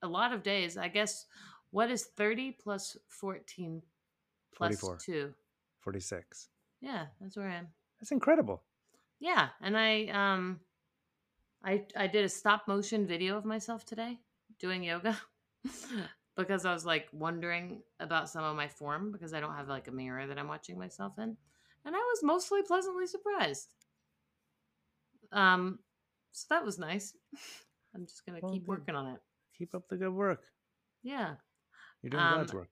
A: a lot of days. I guess what is 30 plus 14 plus
B: 44.
A: 2?
B: 46.
A: Yeah, that's where I am.
B: That's incredible.
A: Yeah, and I um I I did a stop motion video of myself today doing yoga because I was like wondering about some of my form because I don't have like a mirror that I'm watching myself in. And I was mostly pleasantly surprised. Um so that was nice. I'm just going to
B: Well,
A: keep working on it.
B: Keep up the good work.
A: Yeah.
B: You're doing God's
A: Um,
B: work.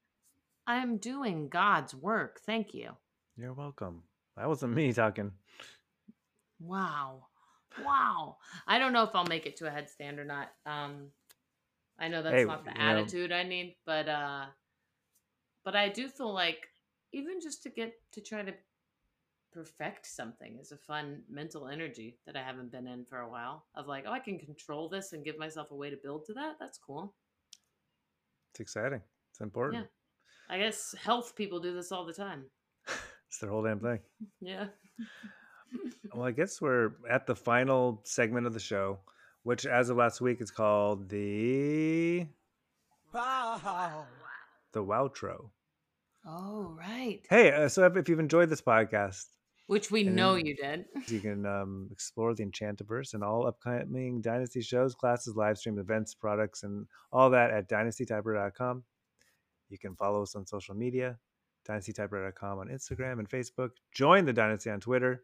A: I'm doing God's work. Thank you.
B: You're welcome. That wasn't me talking.
A: Wow. Wow. I don't know if I'll make it to a headstand or not. Um I know that's
B: Hey,
A: not the
B: you know-
A: attitude I need, but uh but I do feel like even just to get to try to perfect something is a fun mental energy that I haven't been in for a while. Of like, oh, I can control this and give myself a way to build to that. That's cool.
B: It's exciting. It's important. Yeah.
A: I guess health people do this all the time.
B: It's their whole damn thing.
A: Yeah.
B: Well, I guess we're at the final segment of the show, which as of last week is called the Wow. the Wowtro.
A: Oh, right.
B: Hey, uh, so if, if you've enjoyed this podcast,
A: Which we know you did.
B: you can um, explore the Enchantiverse and all upcoming Dynasty shows, classes, live stream events, products, and all that at dynastytypewriter.com. You can follow us on social media, dynastytypewriter.com on Instagram and Facebook. Join the Dynasty on Twitter.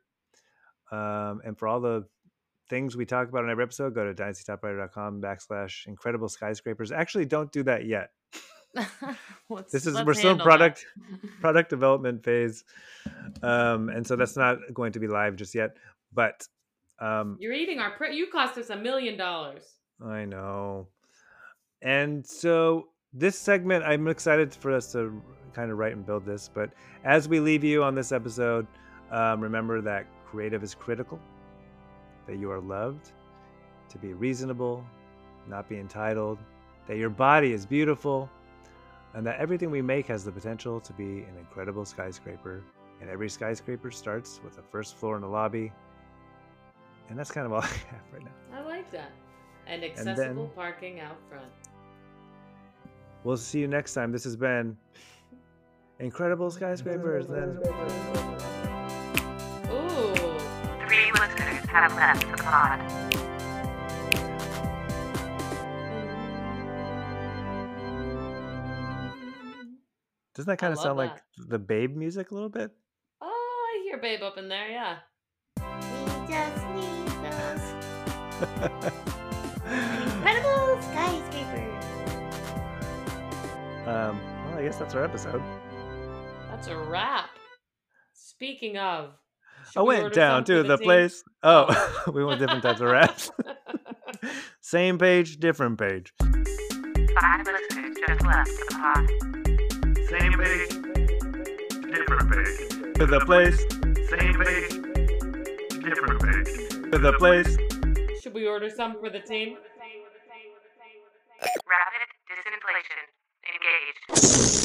B: Um, and for all the things we talk about in every episode, go to dynastytypewriter.com backslash incredible skyscrapers. Actually, don't do that yet. This is we're still in product product development phase, um, and so that's not going to be live just yet. But um,
A: You're eating our. Pre- you cost us a million dollars.
B: I know. And so this segment, I'm excited for us to kind of write and build this. But as we leave you on this episode, um, remember that creative is critical, that you are loved, to be reasonable, not be entitled, that your body is beautiful, and that everything we make has the potential to be an incredible skyscraper. And every skyscraper starts with a first floor and a lobby. And that's kind of all I have right now.
A: I like that. And accessible
B: then-
A: parking out front.
B: We'll see you next time. This has been Incredible Skyscrapers. Then.
A: Ooh.
C: Three listeners have left the pod.
B: Doesn't that kind of sound
A: that.
B: like the Babe music a little bit?
A: Oh, I hear Babe up in there. Yeah.
E: We just need those incredible skyscrapers.
B: Um, well, I guess that's our episode.
A: That's a wrap. Speaking of.
B: I went down to the
A: team?
B: place. Oh, we went different types of wraps. Same page, different page.
C: Five listeners just left the pod. Same page, different page.
B: To the place,
C: Same page, different page.
B: to the place.
A: Should we order some for the team?
C: Rapid disinflation engaged.